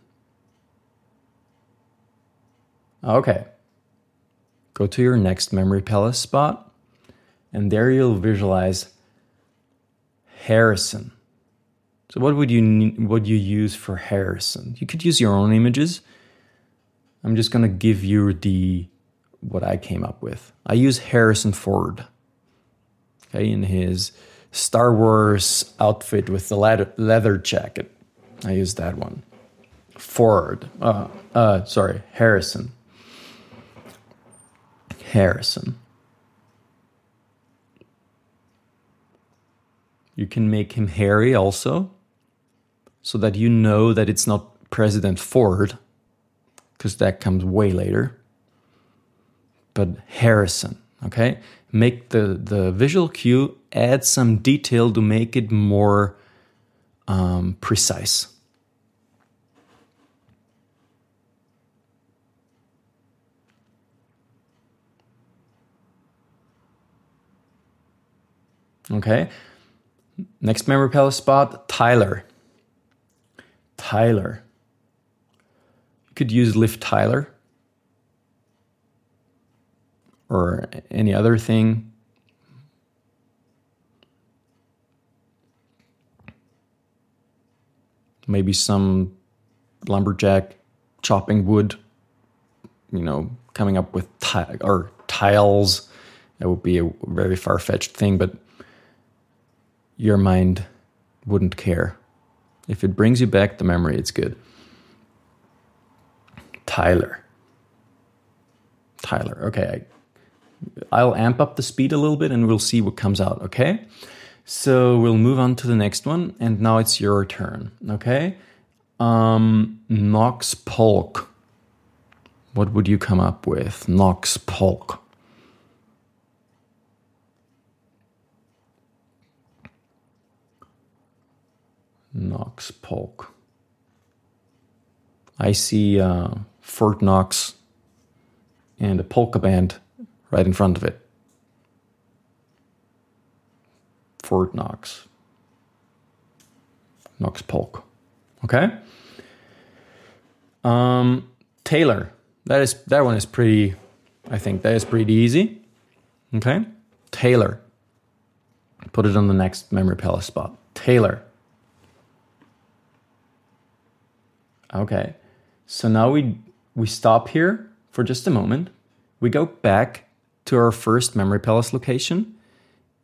Okay. Go to your next memory palace spot, and there you'll visualize Harrison. So, what would you would you use for Harrison? You could use your own images. I'm just gonna give you the what I came up with. I use Harrison Ford. Okay, in his Star Wars outfit with the leather, leather jacket. I use that one. Ford. Uh, uh, sorry, Harrison. Harrison. You can make him hairy also, so that you know that it's not President Ford, because that comes way later. But Harrison, okay? Make the, the visual cue, add some detail to make it more um, precise. Okay. Next memory palace spot, Tyler. Tyler. You could use Liv Tyler or any other thing. Maybe some lumberjack chopping wood, you know, coming up with or tiles. That would be a very far fetched thing, but your mind wouldn't care. If it brings you back the memory, it's good. Tyler. Tyler. Okay. I, I'll amp up the speed a little bit and we'll see what comes out. Okay. So we'll move on to the next one. And now it's your turn. Okay. Um, Knox Polk. What would you come up with? Knox Polk. Knox Polk. I see uh, Fort Knox and a polka band right in front of it. Fort Knox. Knox Polk. Okay. Um, Taylor. That is that one is pretty. I think that is pretty easy. Okay. Taylor. Put it on the next memory palace spot. Taylor. Okay. So now we we stop here for just a moment. We go back to our first memory palace location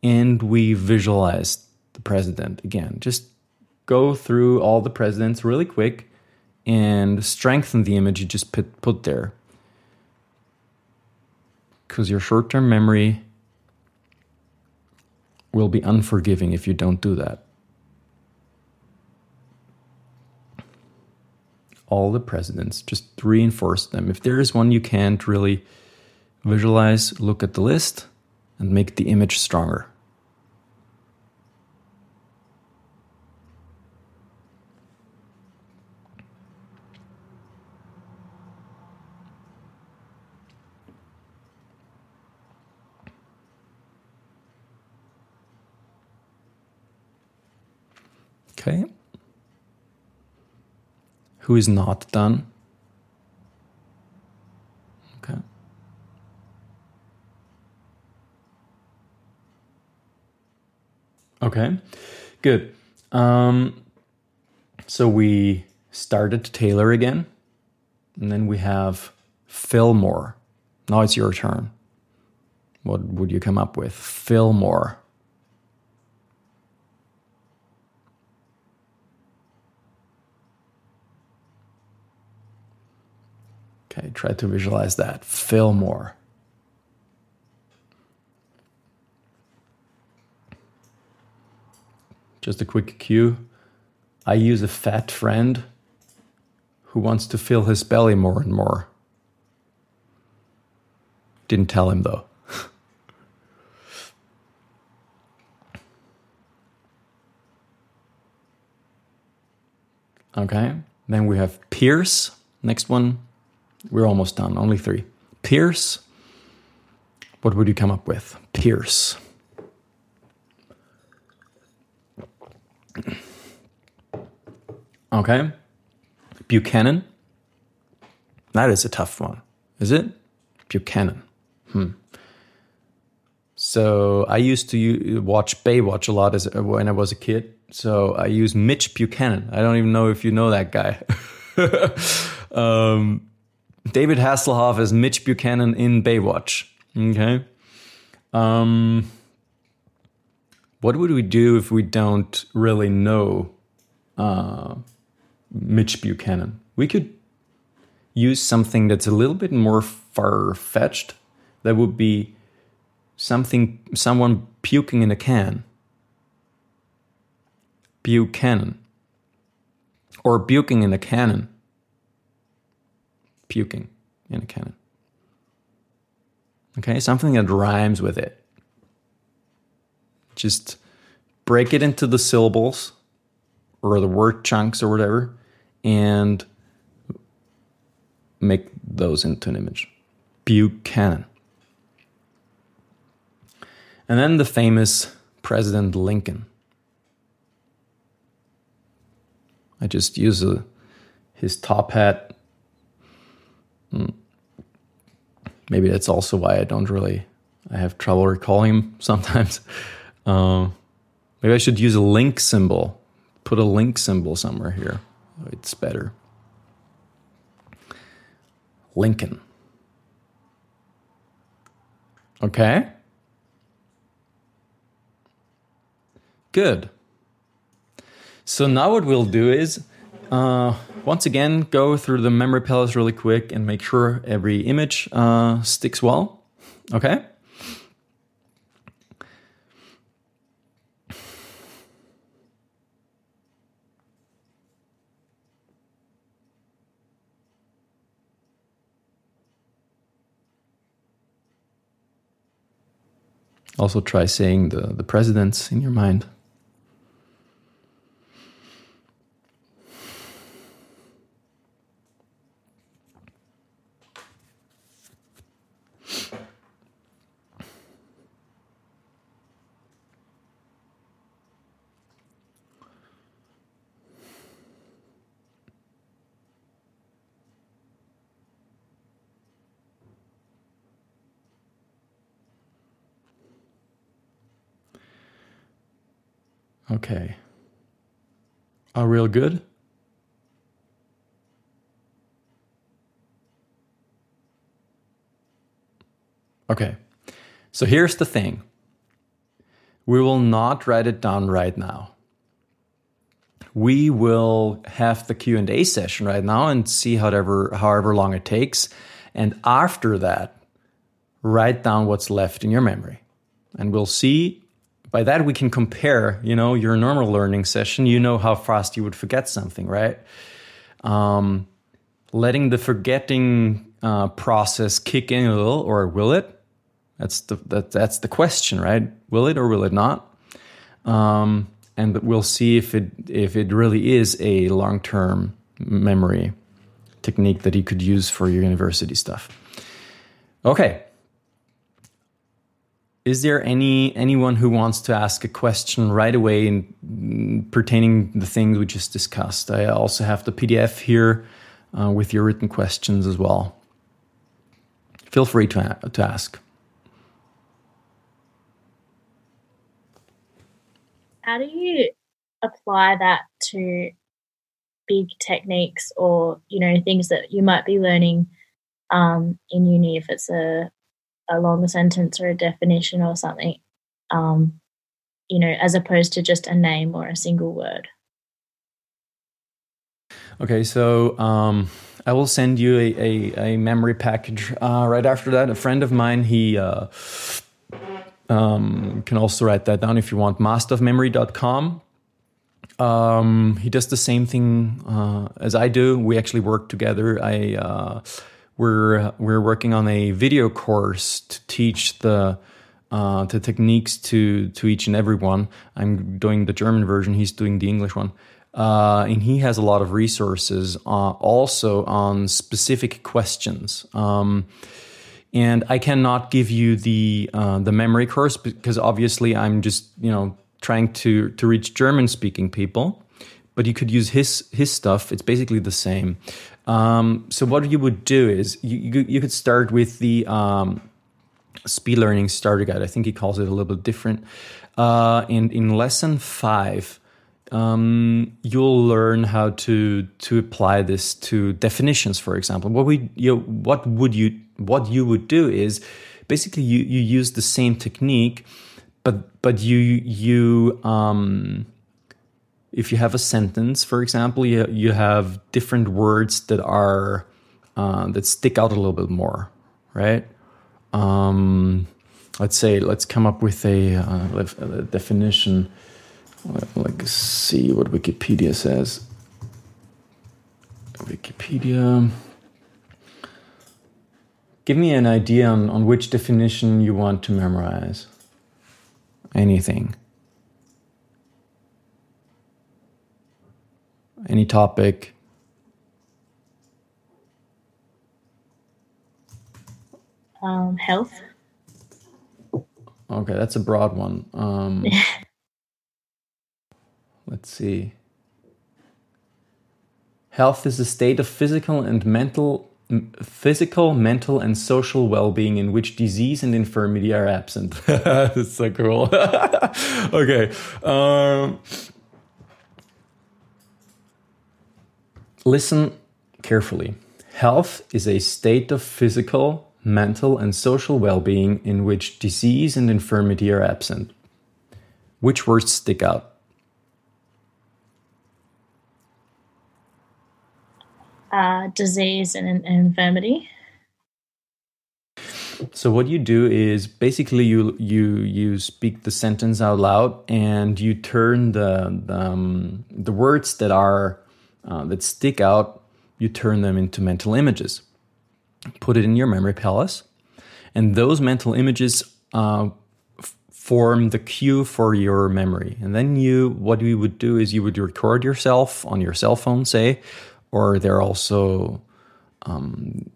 and we visualize the president again. Just go through all the presidents really quick and strengthen the image you just put, put there. Because your short term memory will be unforgiving if you don't do that. all the presidents, just reinforce them. If there is one you can't really visualize, look at the list and make the image stronger. Okay. Who is not done? Okay. Okay, good. Um, so we started Taylor again, and then we have Fillmore. Now it's your turn. What would you come up with? Fillmore. Okay, try to visualize that. Fill more. Just a quick cue. I use a fat friend who wants to fill his belly more and more. Didn't tell him though. okay, then we have Pierce. Next one. We're almost done, only three. Pierce. What would you come up with? Pierce. Okay. Buchanan. That is a tough one. Is it? Buchanan. Hmm. So I used to watch Baywatch a lot as when I was a kid. So I use Mitch Buchanan. I don't even know if you know that guy. um, David Hasselhoff as Mitch Buchanan in Baywatch. Okay. Um, what would we do if we don't really know uh, Mitch Buchanan? We could use something that's a little bit more far fetched. That would be something, someone puking in a can. Buchanan. Or puking in a cannon. Puking in a cannon. Okay, something that rhymes with it. Just break it into the syllables or the word chunks or whatever and make those into an image. Buchanan. And then the famous President Lincoln. I just use a, his top hat. Hmm. Maybe that's also why I don't really, I have trouble recalling him sometimes. Uh, maybe I should use a link symbol. Put a link symbol somewhere here. It's better. Lincoln. Okay. Good. So now what we'll do is, uh, once again, go through the memory palace really quick and make sure every image uh, sticks well. Okay. Also, try saying the, the presidents in your mind. Okay. Are real good? Okay. So here's the thing. We will not write it down right now. We will have the Q&A session right now and see however however long it takes and after that write down what's left in your memory. And we'll see by that we can compare you know your normal learning session. You know how fast you would forget something right? Um, letting the forgetting uh, process kick in a little or will it? That's the that, that's the question right? Will it or will it not? Um, and we'll see if it if it really is a long-term memory technique that you could use for your university stuff. Okay is there any anyone who wants to ask a question right away in, pertaining the things we just discussed? I also have the PDF here uh, with your written questions as well. Feel free to to ask. How do you apply that to big techniques or you know things that you might be learning um, in uni if it's a a long sentence or a definition or something, um, you know, as opposed to just a name or a single word. Okay, so um, I will send you a, a, a memory package uh, right after that. A friend of mine, he uh, um, can also write that down if you want. Masterofmemory.com. Um, he does the same thing uh, as I do. We actually work together. I uh, we're we're working on a video course to teach the uh, the techniques to to each and everyone. I'm doing the German version. He's doing the English one. Uh, and he has a lot of resources uh, also on specific questions. Um, and I cannot give you the uh, the memory course because obviously I'm just you know trying to to reach German speaking people. But you could use his his stuff. It's basically the same. Um, so what you would do is you, you, you could start with the um, speed learning starter guide. I think he calls it a little bit different. Uh, and in lesson five, um, you'll learn how to to apply this to definitions. For example, what we you know, what would you what you would do is basically you you use the same technique, but but you you um if you have a sentence, for example, you you have different words that are uh, that stick out a little bit more, right? Um, let's say let's come up with a, uh, a definition. Like see what Wikipedia says. Wikipedia. Give me an idea on, on which definition you want to memorize. Anything. Any topic. Um, health. Okay, that's a broad one. Um, let's see. Health is a state of physical and mental, physical, mental, and social well-being in which disease and infirmity are absent. that's so cool. okay. Um, Listen carefully. Health is a state of physical, mental, and social well being in which disease and infirmity are absent. Which words stick out? Uh, disease and, infirmity. So what you do is basically you you you speak the sentence out loud and you turn the the, um, the words that are uh, that stick out, you turn them into mental images. Put it in your memory palace, and those mental images uh, form the cue for your memory. And then you, what you would do is you would record yourself on your cell phone, say, or there are also um,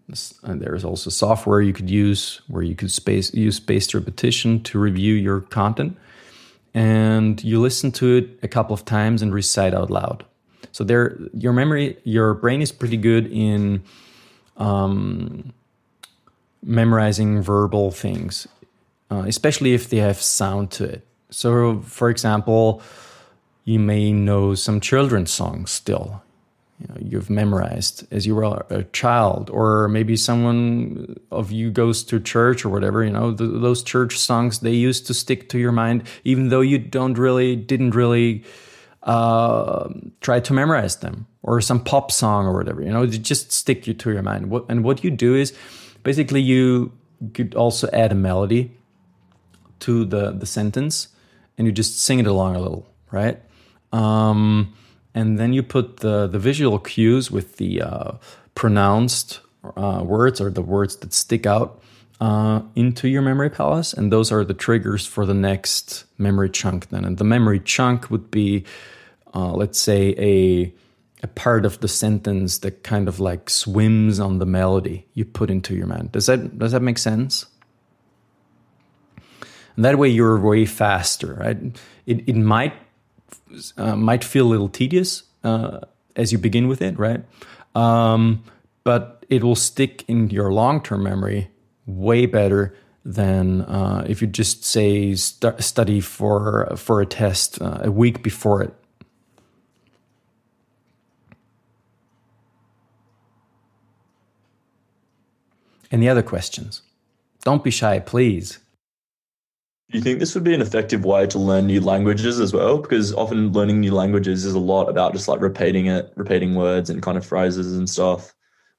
uh, there's also software you could use where you could space use spaced repetition to review your content, and you listen to it a couple of times and recite out loud. So there, your memory, your brain is pretty good in um, memorizing verbal things, uh, especially if they have sound to it. So, for example, you may know some children's songs still. You know, you've memorized as you were a child, or maybe someone of you goes to church or whatever. You know, those church songs they used to stick to your mind, even though you don't really didn't really uh, try to memorize them or some pop song or whatever. You know, just stick you to your mind. What, and what you do is basically you could also add a melody to the the sentence, and you just sing it along a little, right? Um, and then you put the the visual cues with the uh, pronounced uh, words or the words that stick out uh, into your memory palace, and those are the triggers for the next memory chunk. Then, and the memory chunk would be, uh, let's say, a a part of the sentence that kind of like swims on the melody you put into your mind. Does that does that make sense? and that way you're way faster. Right? It it might uh, might feel a little tedious uh, as you begin with it, right? Um, but it will stick in your long term memory way better than uh, if you just say st- study for for a test uh, a week before it. Any other questions? Don't be shy, please. Do you think this would be an effective way to learn new languages as well? Because often learning new languages is a lot about just like repeating it, repeating words and kind of phrases and stuff.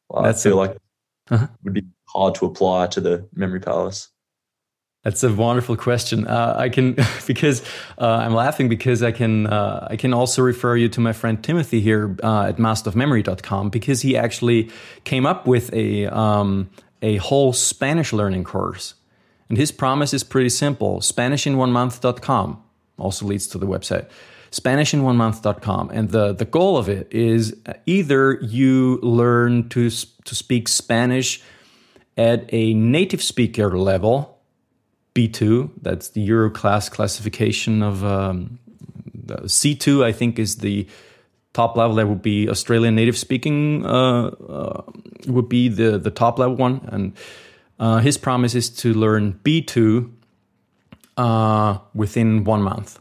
Well, I feel like uh-huh. it would be hard to apply to the memory palace. That's a wonderful question. Uh, I can because uh, I'm laughing because I can uh, I can also refer you to my friend Timothy here uh, at masterofmemory.com because he actually came up with a um, a whole Spanish learning course. And his promise is pretty simple SpanishinOneMonth.com also leads to the website. SpanishinOneMonth.com. And the, the goal of it is either you learn to, to speak Spanish at a native speaker level, B2, that's the Euro class classification of um, C2, I think, is the top level that would be Australian native speaking uh, uh, would be the the top level one, and uh, his promise is to learn B two uh, within one month,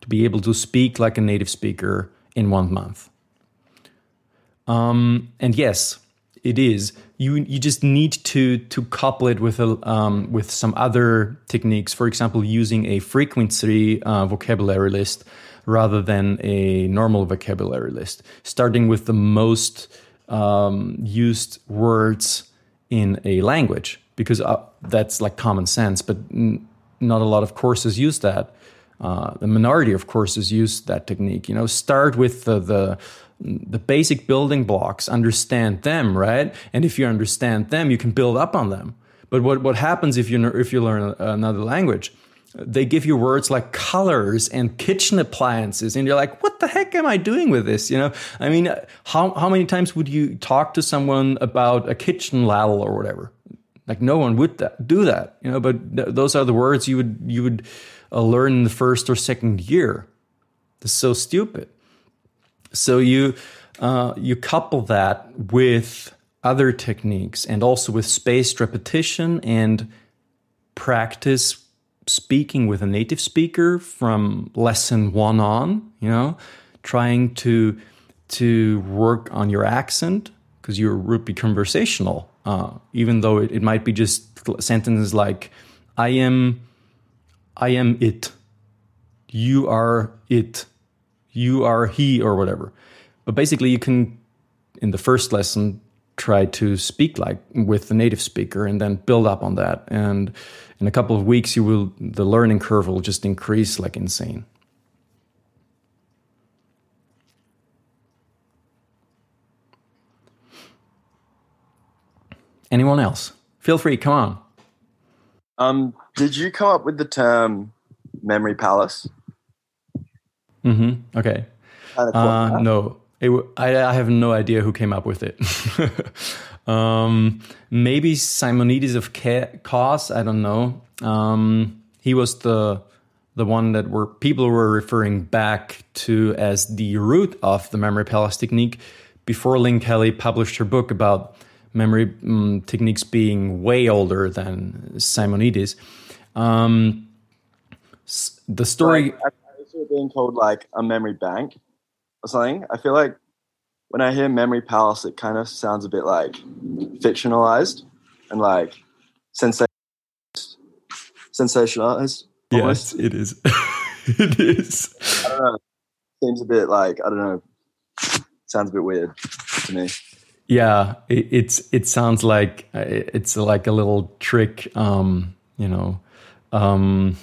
to be able to speak like a native speaker in one month. Um, and yes, it is. You you just need to to couple it with a um, with some other techniques. For example, using a frequency uh, vocabulary list rather than a normal vocabulary list, starting with the most um, used words in a language, because uh, that's like common sense, but n- not a lot of courses use that. Uh, the minority of courses use that technique. You know, start with the, the the basic building blocks, understand them, right? And if you understand them, you can build up on them. But what, what happens if you if you learn another language? they give you words like colors and kitchen appliances and you're like what the heck am i doing with this you know i mean how, how many times would you talk to someone about a kitchen ladle or whatever like no one would that, do that you know but th- those are the words you would you would uh, learn in the first or second year it's so stupid so you uh, you couple that with other techniques and also with spaced repetition and practice speaking with a native speaker from lesson one on, you know, trying to to work on your accent because you would be conversational, uh, even though it, it might be just sentences like "I am, I am it, you are it, you are he" or whatever. But basically, you can in the first lesson try to speak like with the native speaker and then build up on that. And in a couple of weeks you will the learning curve will just increase like insane. Anyone else? Feel free come on. Um did you come up with the term memory palace mm-hmm okay uh, no it, I, I have no idea who came up with it Um, maybe Simonides of Kos, I don't know. Um, he was the the one that were people were referring back to as the root of the memory palace technique before Lynne Kelly published her book about memory um, techniques being way older than Simonides. Um, the story. Like, being called like a memory bank or something. I feel like when I hear Memory Palace, it kind of sounds a bit like fictionalized and like sensationalized. sensationalized. Yes, it is. it is. I don't know. Seems a bit like I don't know. Sounds a bit weird to me. Yeah, it, it's it sounds like uh, it's like a little trick. Um, you know, um,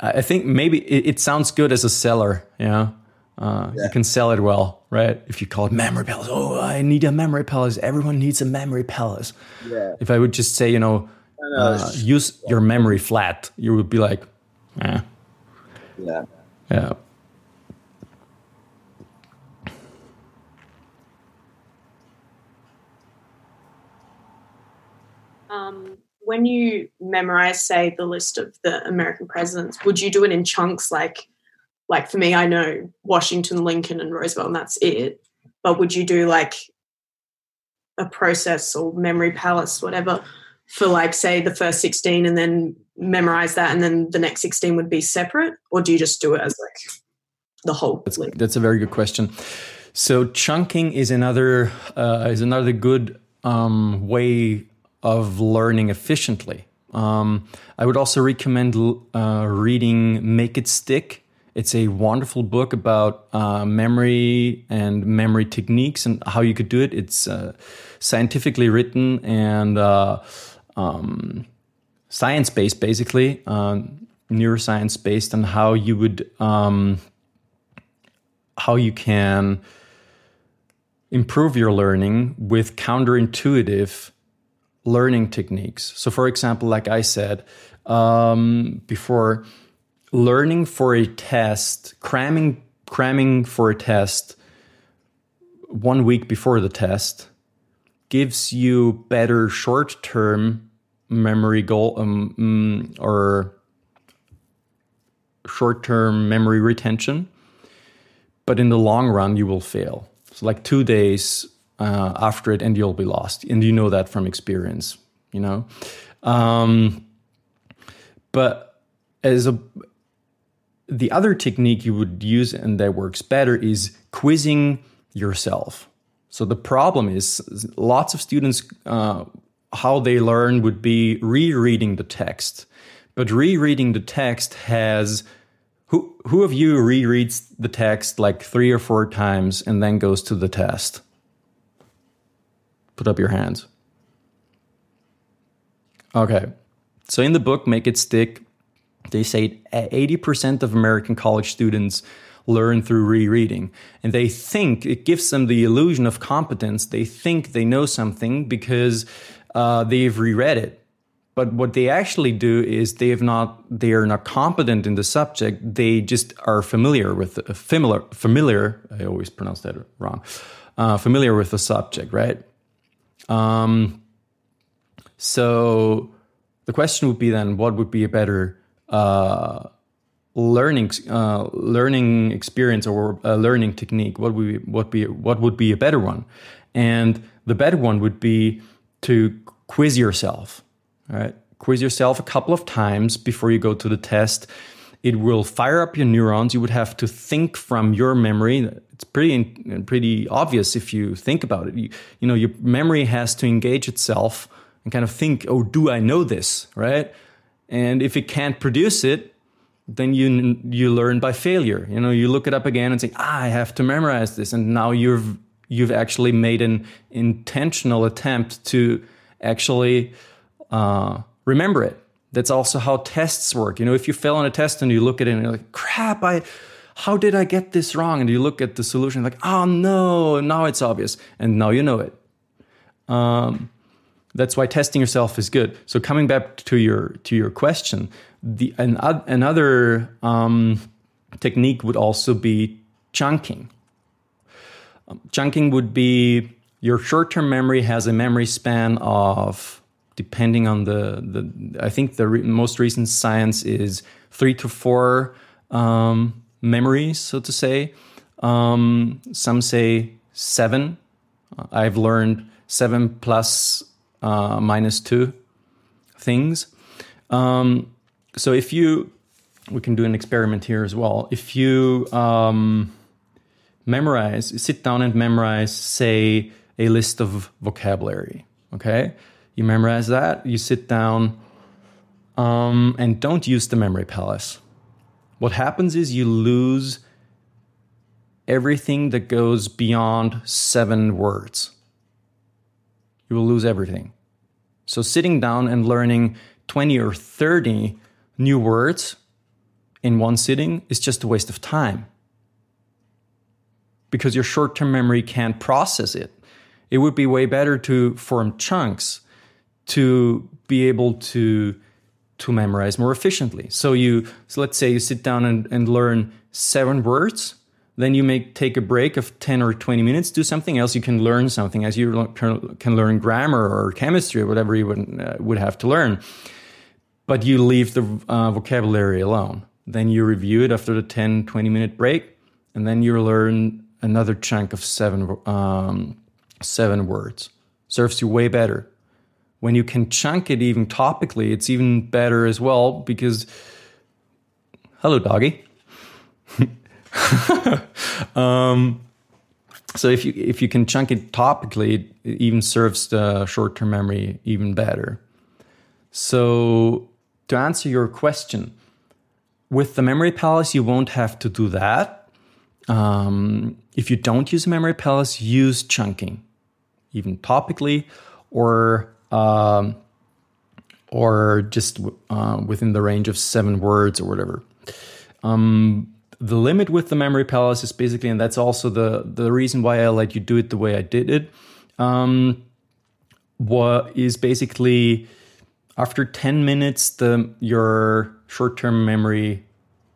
I think maybe it, it sounds good as a seller. Yeah uh, yeah. You can sell it well, right? If you call it memory palace, oh, I need a memory palace. Everyone needs a memory palace. Yeah. If I would just say, you know, know uh, use your memory flat, you would be like, eh. Yeah. Yeah. Um, when you memorize, say, the list of the American presidents, would you do it in chunks? Like, like for me, I know Washington, Lincoln, and Roosevelt, and that's it. But would you do like a process or memory palace, whatever, for like say the first sixteen, and then memorize that, and then the next sixteen would be separate, or do you just do it as like the whole? That's, that's a very good question. So chunking is another uh, is another good um, way of learning efficiently. Um, I would also recommend uh, reading Make It Stick. It's a wonderful book about uh, memory and memory techniques and how you could do it. It's uh, scientifically written and uh, um, science based, basically, uh, neuroscience based, on how you would um, how you can improve your learning with counterintuitive learning techniques. So, for example, like I said um, before, learning for a test, cramming, cramming for a test one week before the test gives you better short term memory goal um, mm, or short term memory retention. But in the long run, you will fail. So, like two days uh, after it and you'll be lost. And you know that from experience you know? Um, but as a the other technique you would use and that works better is quizzing yourself. So the problem is lots of students uh, how they learn would be rereading the text. But rereading the text has who who of you rereads the text like three or four times and then goes to the test Put up your hands. Okay. So in the book, Make It Stick, they say 80% of American college students learn through rereading. And they think it gives them the illusion of competence. They think they know something because uh, they've reread it. But what they actually do is they have not they are not competent in the subject. They just are familiar with uh, familiar familiar. I always pronounce that wrong. Uh, familiar with the subject, right? Um, so the question would be then, what would be a better uh, learning uh, learning experience or a learning technique? What would be, what be what would be a better one? And the better one would be to quiz yourself. Right, quiz yourself a couple of times before you go to the test it will fire up your neurons. You would have to think from your memory. It's pretty pretty obvious if you think about it. You, you know, your memory has to engage itself and kind of think, "Oh, do I know this?" Right? And if it can't produce it, then you you learn by failure. You know, you look it up again and say, ah, "I have to memorize this," and now you've you've actually made an intentional attempt to actually uh, remember it that's also how tests work. You know, if you fail on a test and you look at it and you're like, crap, I how did I get this wrong? And you look at the solution like, oh no, now it's obvious. And now you know it. Um, that's why testing yourself is good. So coming back to your to your question, the an, another um, technique would also be chunking. Um, chunking would be your short-term memory has a memory span of depending on the, the I think the re- most recent science is three to four um, memories, so to say. Um, some say seven. I've learned seven plus, uh, minus two things. Um, so if you, we can do an experiment here as well. If you um, memorize, sit down and memorize, say, a list of vocabulary, okay? You memorize that, you sit down, um, and don't use the memory palace. What happens is you lose everything that goes beyond seven words. You will lose everything. So, sitting down and learning 20 or 30 new words in one sitting is just a waste of time because your short term memory can't process it. It would be way better to form chunks to be able to to memorize more efficiently. So you so let's say you sit down and, and learn seven words, then you may take a break of 10 or 20 minutes, do something else. You can learn something as you can learn grammar or chemistry or whatever you would, uh, would have to learn. But you leave the uh, vocabulary alone. Then you review it after the 10, 20 minute break, and then you learn another chunk of seven, um, seven words. Serves you way better. When you can chunk it even topically, it's even better as well because, hello, doggy. um, so if you if you can chunk it topically, it even serves the short term memory even better. So to answer your question, with the memory palace, you won't have to do that. Um, if you don't use a memory palace, use chunking, even topically, or um, or just uh, within the range of seven words or whatever. Um, the limit with the memory palace is basically, and that's also the the reason why I let you do it the way I did it. Um, what is basically after 10 minutes the your short-term memory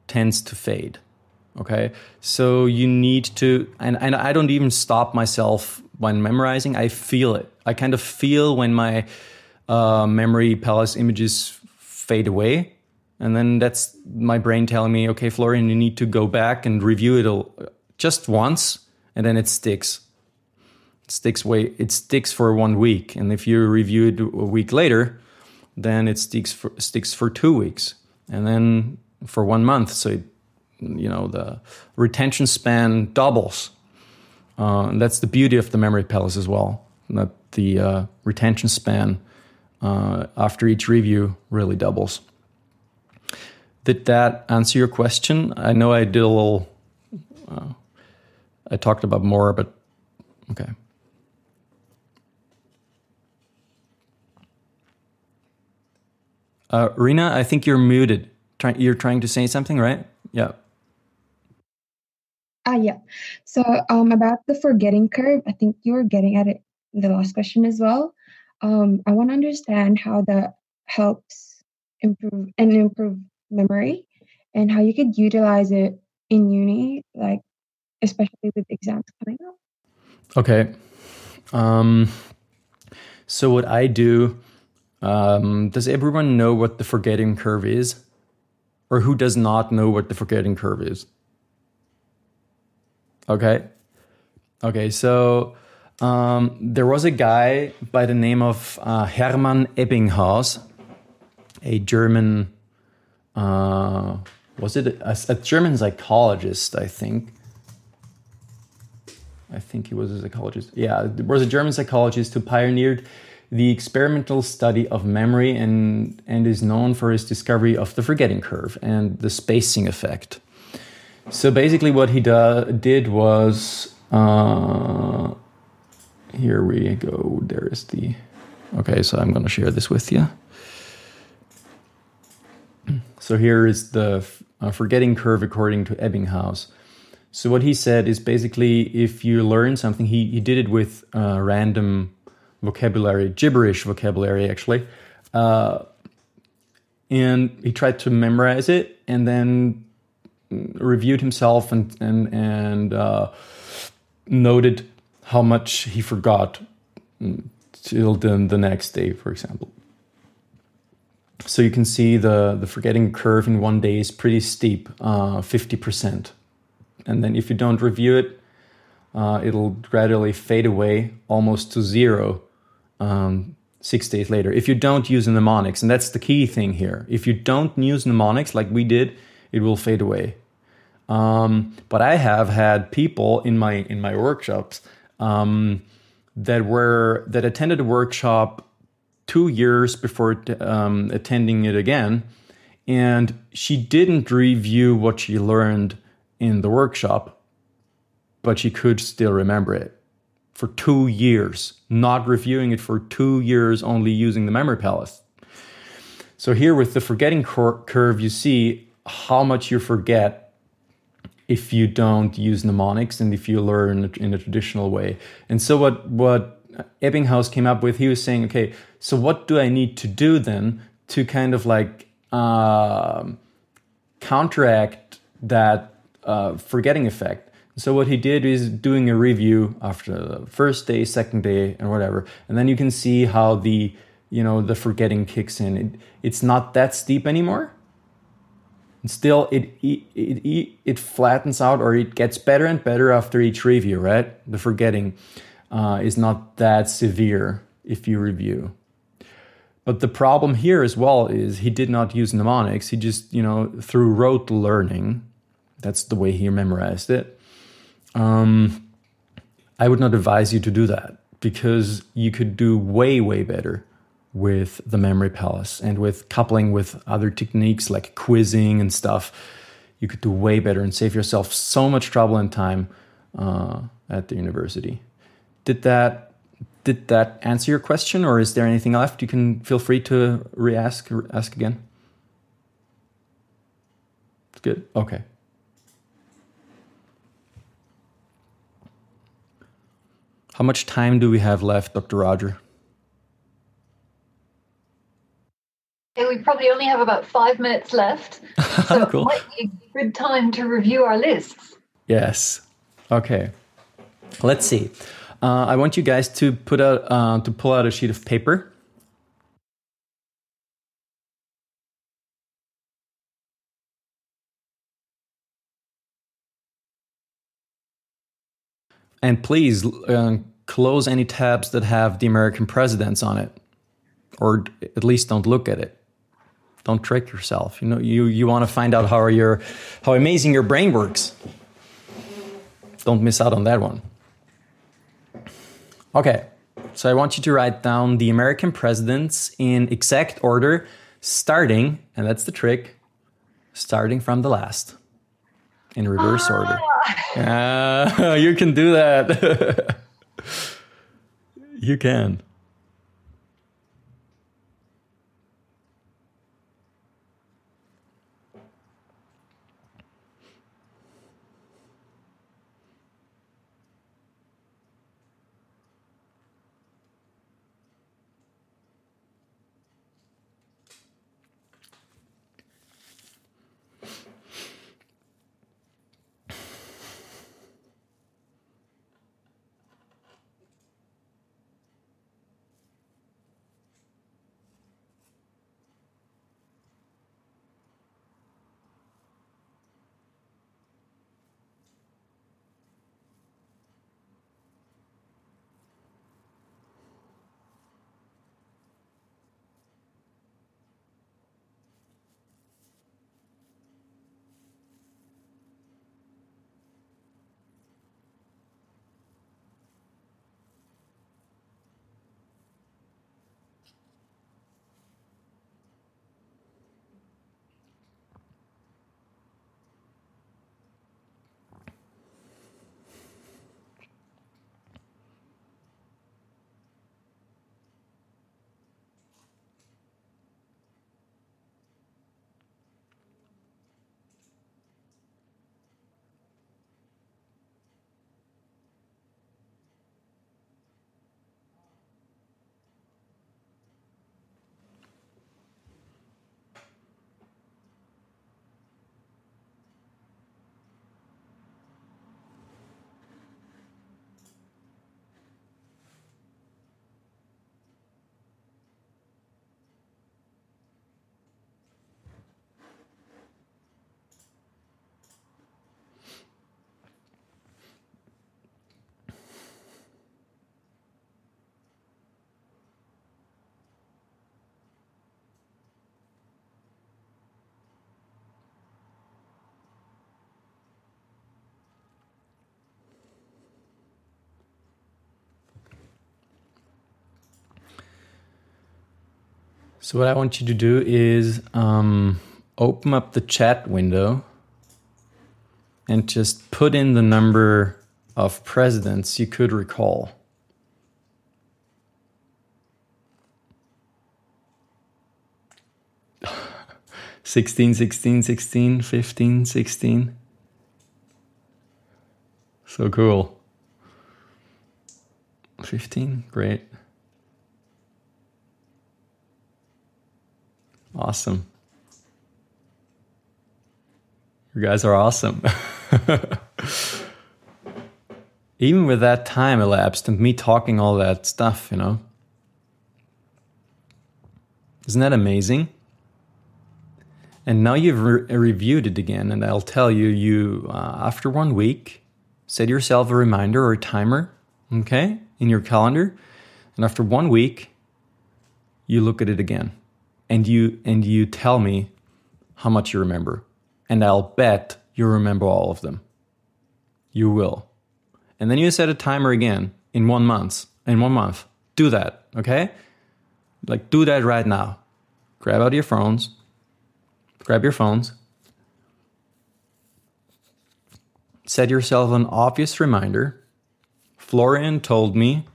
tends to fade okay so you need to and, and i don't even stop myself when memorizing i feel it i kind of feel when my uh, memory palace images fade away and then that's my brain telling me, okay, Florian, you need to go back and review it all just once, and then it sticks. It sticks way. It sticks for one week, and if you review it a week later, then it sticks for sticks for two weeks, and then for one month. So, it, you know, the retention span doubles. Uh, and that's the beauty of the memory palace as well. That the uh, retention span uh, after each review really doubles. Did that answer your question? I know I did a little. Uh, I talked about more, but okay. Uh, Rena, I think you're muted. Try, you're trying to say something, right? Yeah. Ah, yeah. So um, about the forgetting curve, I think you were getting at it the last question as well. Um, I want to understand how that helps improve and improve memory and how you could utilize it in uni, like especially with exams coming up. Okay. Um, so what I do, um, does everyone know what the forgetting curve is? Or who does not know what the forgetting curve is? Okay. Okay, so um, there was a guy by the name of uh, Hermann Ebbinghaus, a German uh, was it a, a, German psychologist? I think. I think he was a psychologist. Yeah, there was a German psychologist who pioneered the experimental study of memory and and is known for his discovery of the forgetting curve and the spacing effect. So basically, what he do, did was uh, here we go. There is the okay. So I'm going to share this with you. So here is the uh, forgetting curve according to Ebbinghaus. So what he said is basically if you learn something, he, he did it with uh, random vocabulary, gibberish vocabulary actually. Uh, and he tried to memorize it and then reviewed himself and, and, and uh, noted how much he forgot till then the next day, for example. So you can see the, the forgetting curve in one day is pretty steep, uh, 50%. And then if you don't review it, uh, it'll gradually fade away almost to zero um, six days later. If you don't use mnemonics, and that's the key thing here. If you don't use mnemonics like we did, it will fade away. Um, but I have had people in my in my workshops um, that were that attended a workshop two years before um, attending it again. And she didn't review what she learned in the workshop, but she could still remember it for two years, not reviewing it for two years, only using the memory palace. So, here with the forgetting cur- curve, you see how much you forget if you don't use mnemonics and if you learn in a traditional way. And so, what, what Ebbinghaus came up with, he was saying, okay, so what do I need to do then to kind of like uh, counteract that uh, forgetting effect? So what he did is doing a review after the first day, second day, and whatever, and then you can see how the you know the forgetting kicks in. It, it's not that steep anymore. Still, it, it it it flattens out, or it gets better and better after each review. Right, the forgetting uh, is not that severe if you review. But the problem here as well is he did not use mnemonics. He just you know through rote learning. That's the way he memorized it um, I would not advise you to do that because you could do way, way better with the memory palace and with coupling with other techniques like quizzing and stuff. You could do way better and save yourself so much trouble and time uh, at the university. Did that did that answer your question, or is there anything left? You can feel free to re-ask ask again. it's Good. Okay. How much time do we have left, Dr. Roger? Okay, we probably only have about five minutes left. So cool. it might be a good time to review our lists. Yes. Okay. Let's see. Uh, I want you guys to put out uh, to pull out a sheet of paper. And please uh, close any tabs that have the American presidents on it, or at least don't look at it. Don't trick yourself. You know, you, you want to find out how your how amazing your brain works. Don't miss out on that one. Okay, so I want you to write down the American presidents in exact order, starting, and that's the trick, starting from the last in reverse ah. order. Uh, you can do that. you can. So, what I want you to do is um, open up the chat window and just put in the number of presidents you could recall. Sixteen, sixteen, sixteen, fifteen, sixteen. So cool. 15, great. Awesome. You guys are awesome. even with that time elapsed and me talking all that stuff, you know. Isn't that amazing? And now you've re- reviewed it again, and I'll tell you, you uh, after one week, set yourself a reminder or a timer, okay, in your calendar, and after one week, you look at it again, and you and you tell me how much you remember, and I'll bet you remember all of them. You will, and then you set a timer again in one month. In one month, do that, okay? Like do that right now. Grab out your phones grab your phones, set yourself an obvious reminder. Florian told me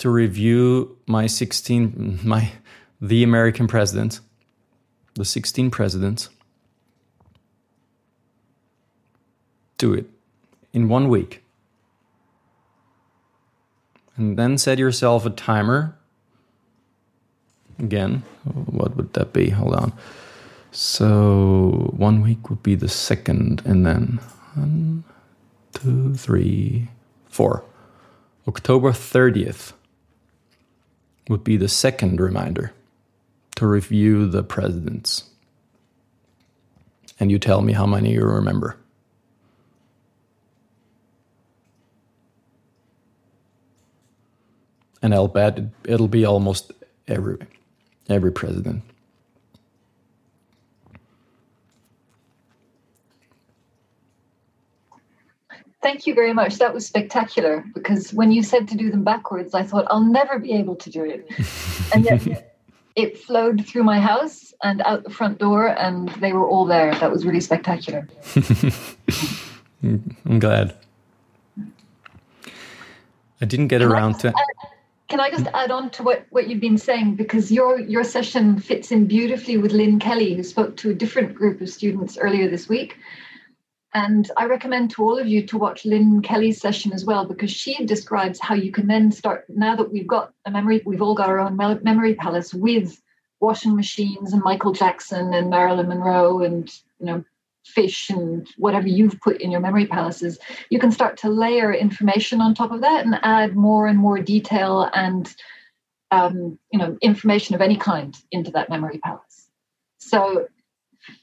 to review my 16 my the American presidents, the 16 presidents. Do it in one week. And then set yourself a timer again. What would that be? Hold on. So one week would be the second, and then one, two, three, four. October 30th would be the second reminder to review the presidents. And you tell me how many you remember. And I'll bet it'll be almost every every president. Thank you very much. That was spectacular because when you said to do them backwards, I thought I'll never be able to do it. and yet it flowed through my house and out the front door, and they were all there. That was really spectacular. I'm glad. I didn't get around to. Can I just hmm? add on to what, what you've been saying? Because your your session fits in beautifully with Lynne Kelly, who spoke to a different group of students earlier this week. And I recommend to all of you to watch Lynne Kelly's session as well, because she describes how you can then start, now that we've got a memory, we've all got our own memory palace with washing machines and Michael Jackson and Marilyn Monroe and, you know, fish and whatever you've put in your memory palaces, you can start to layer information on top of that and add more and more detail and um, you know information of any kind into that memory palace. So,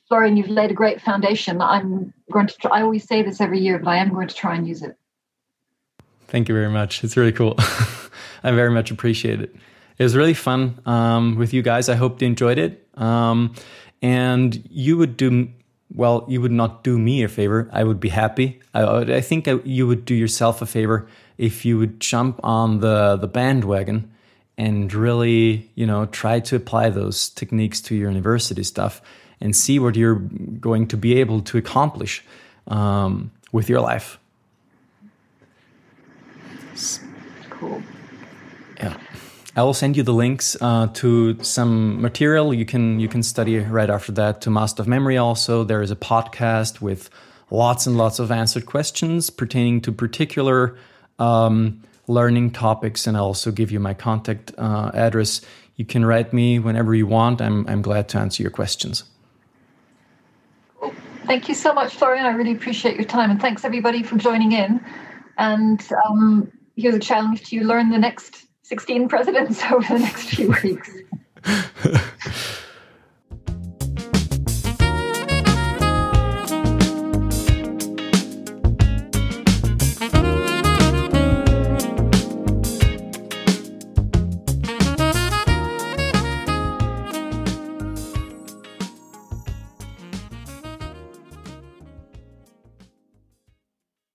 Florian, you've laid a great foundation. I'm going to. Try, I always say this every year, but I am going to try and use it. Thank you very much. It's really cool. I very much appreciate it. It was really fun um, with you guys. I hope you enjoyed it. Um, and you would do well, you would not do me a favor. I would be happy. I, I think I, you would do yourself a favor if you would jump on the, the bandwagon and really, you know, try to apply those techniques to your university stuff and see what you're going to be able to accomplish um, with your life. Cool. Yeah. I will send you the links uh, to some material you can you can study right after that. To Master of Memory, also there is a podcast with lots and lots of answered questions pertaining to particular um, learning topics, and I'll also give you my contact uh, address. You can write me whenever you want. I'm I'm glad to answer your questions. Thank you so much, Florian. I really appreciate your time, and thanks everybody for joining in. And um, here's a challenge to you: learn the next 16 presidents over the next few weeks.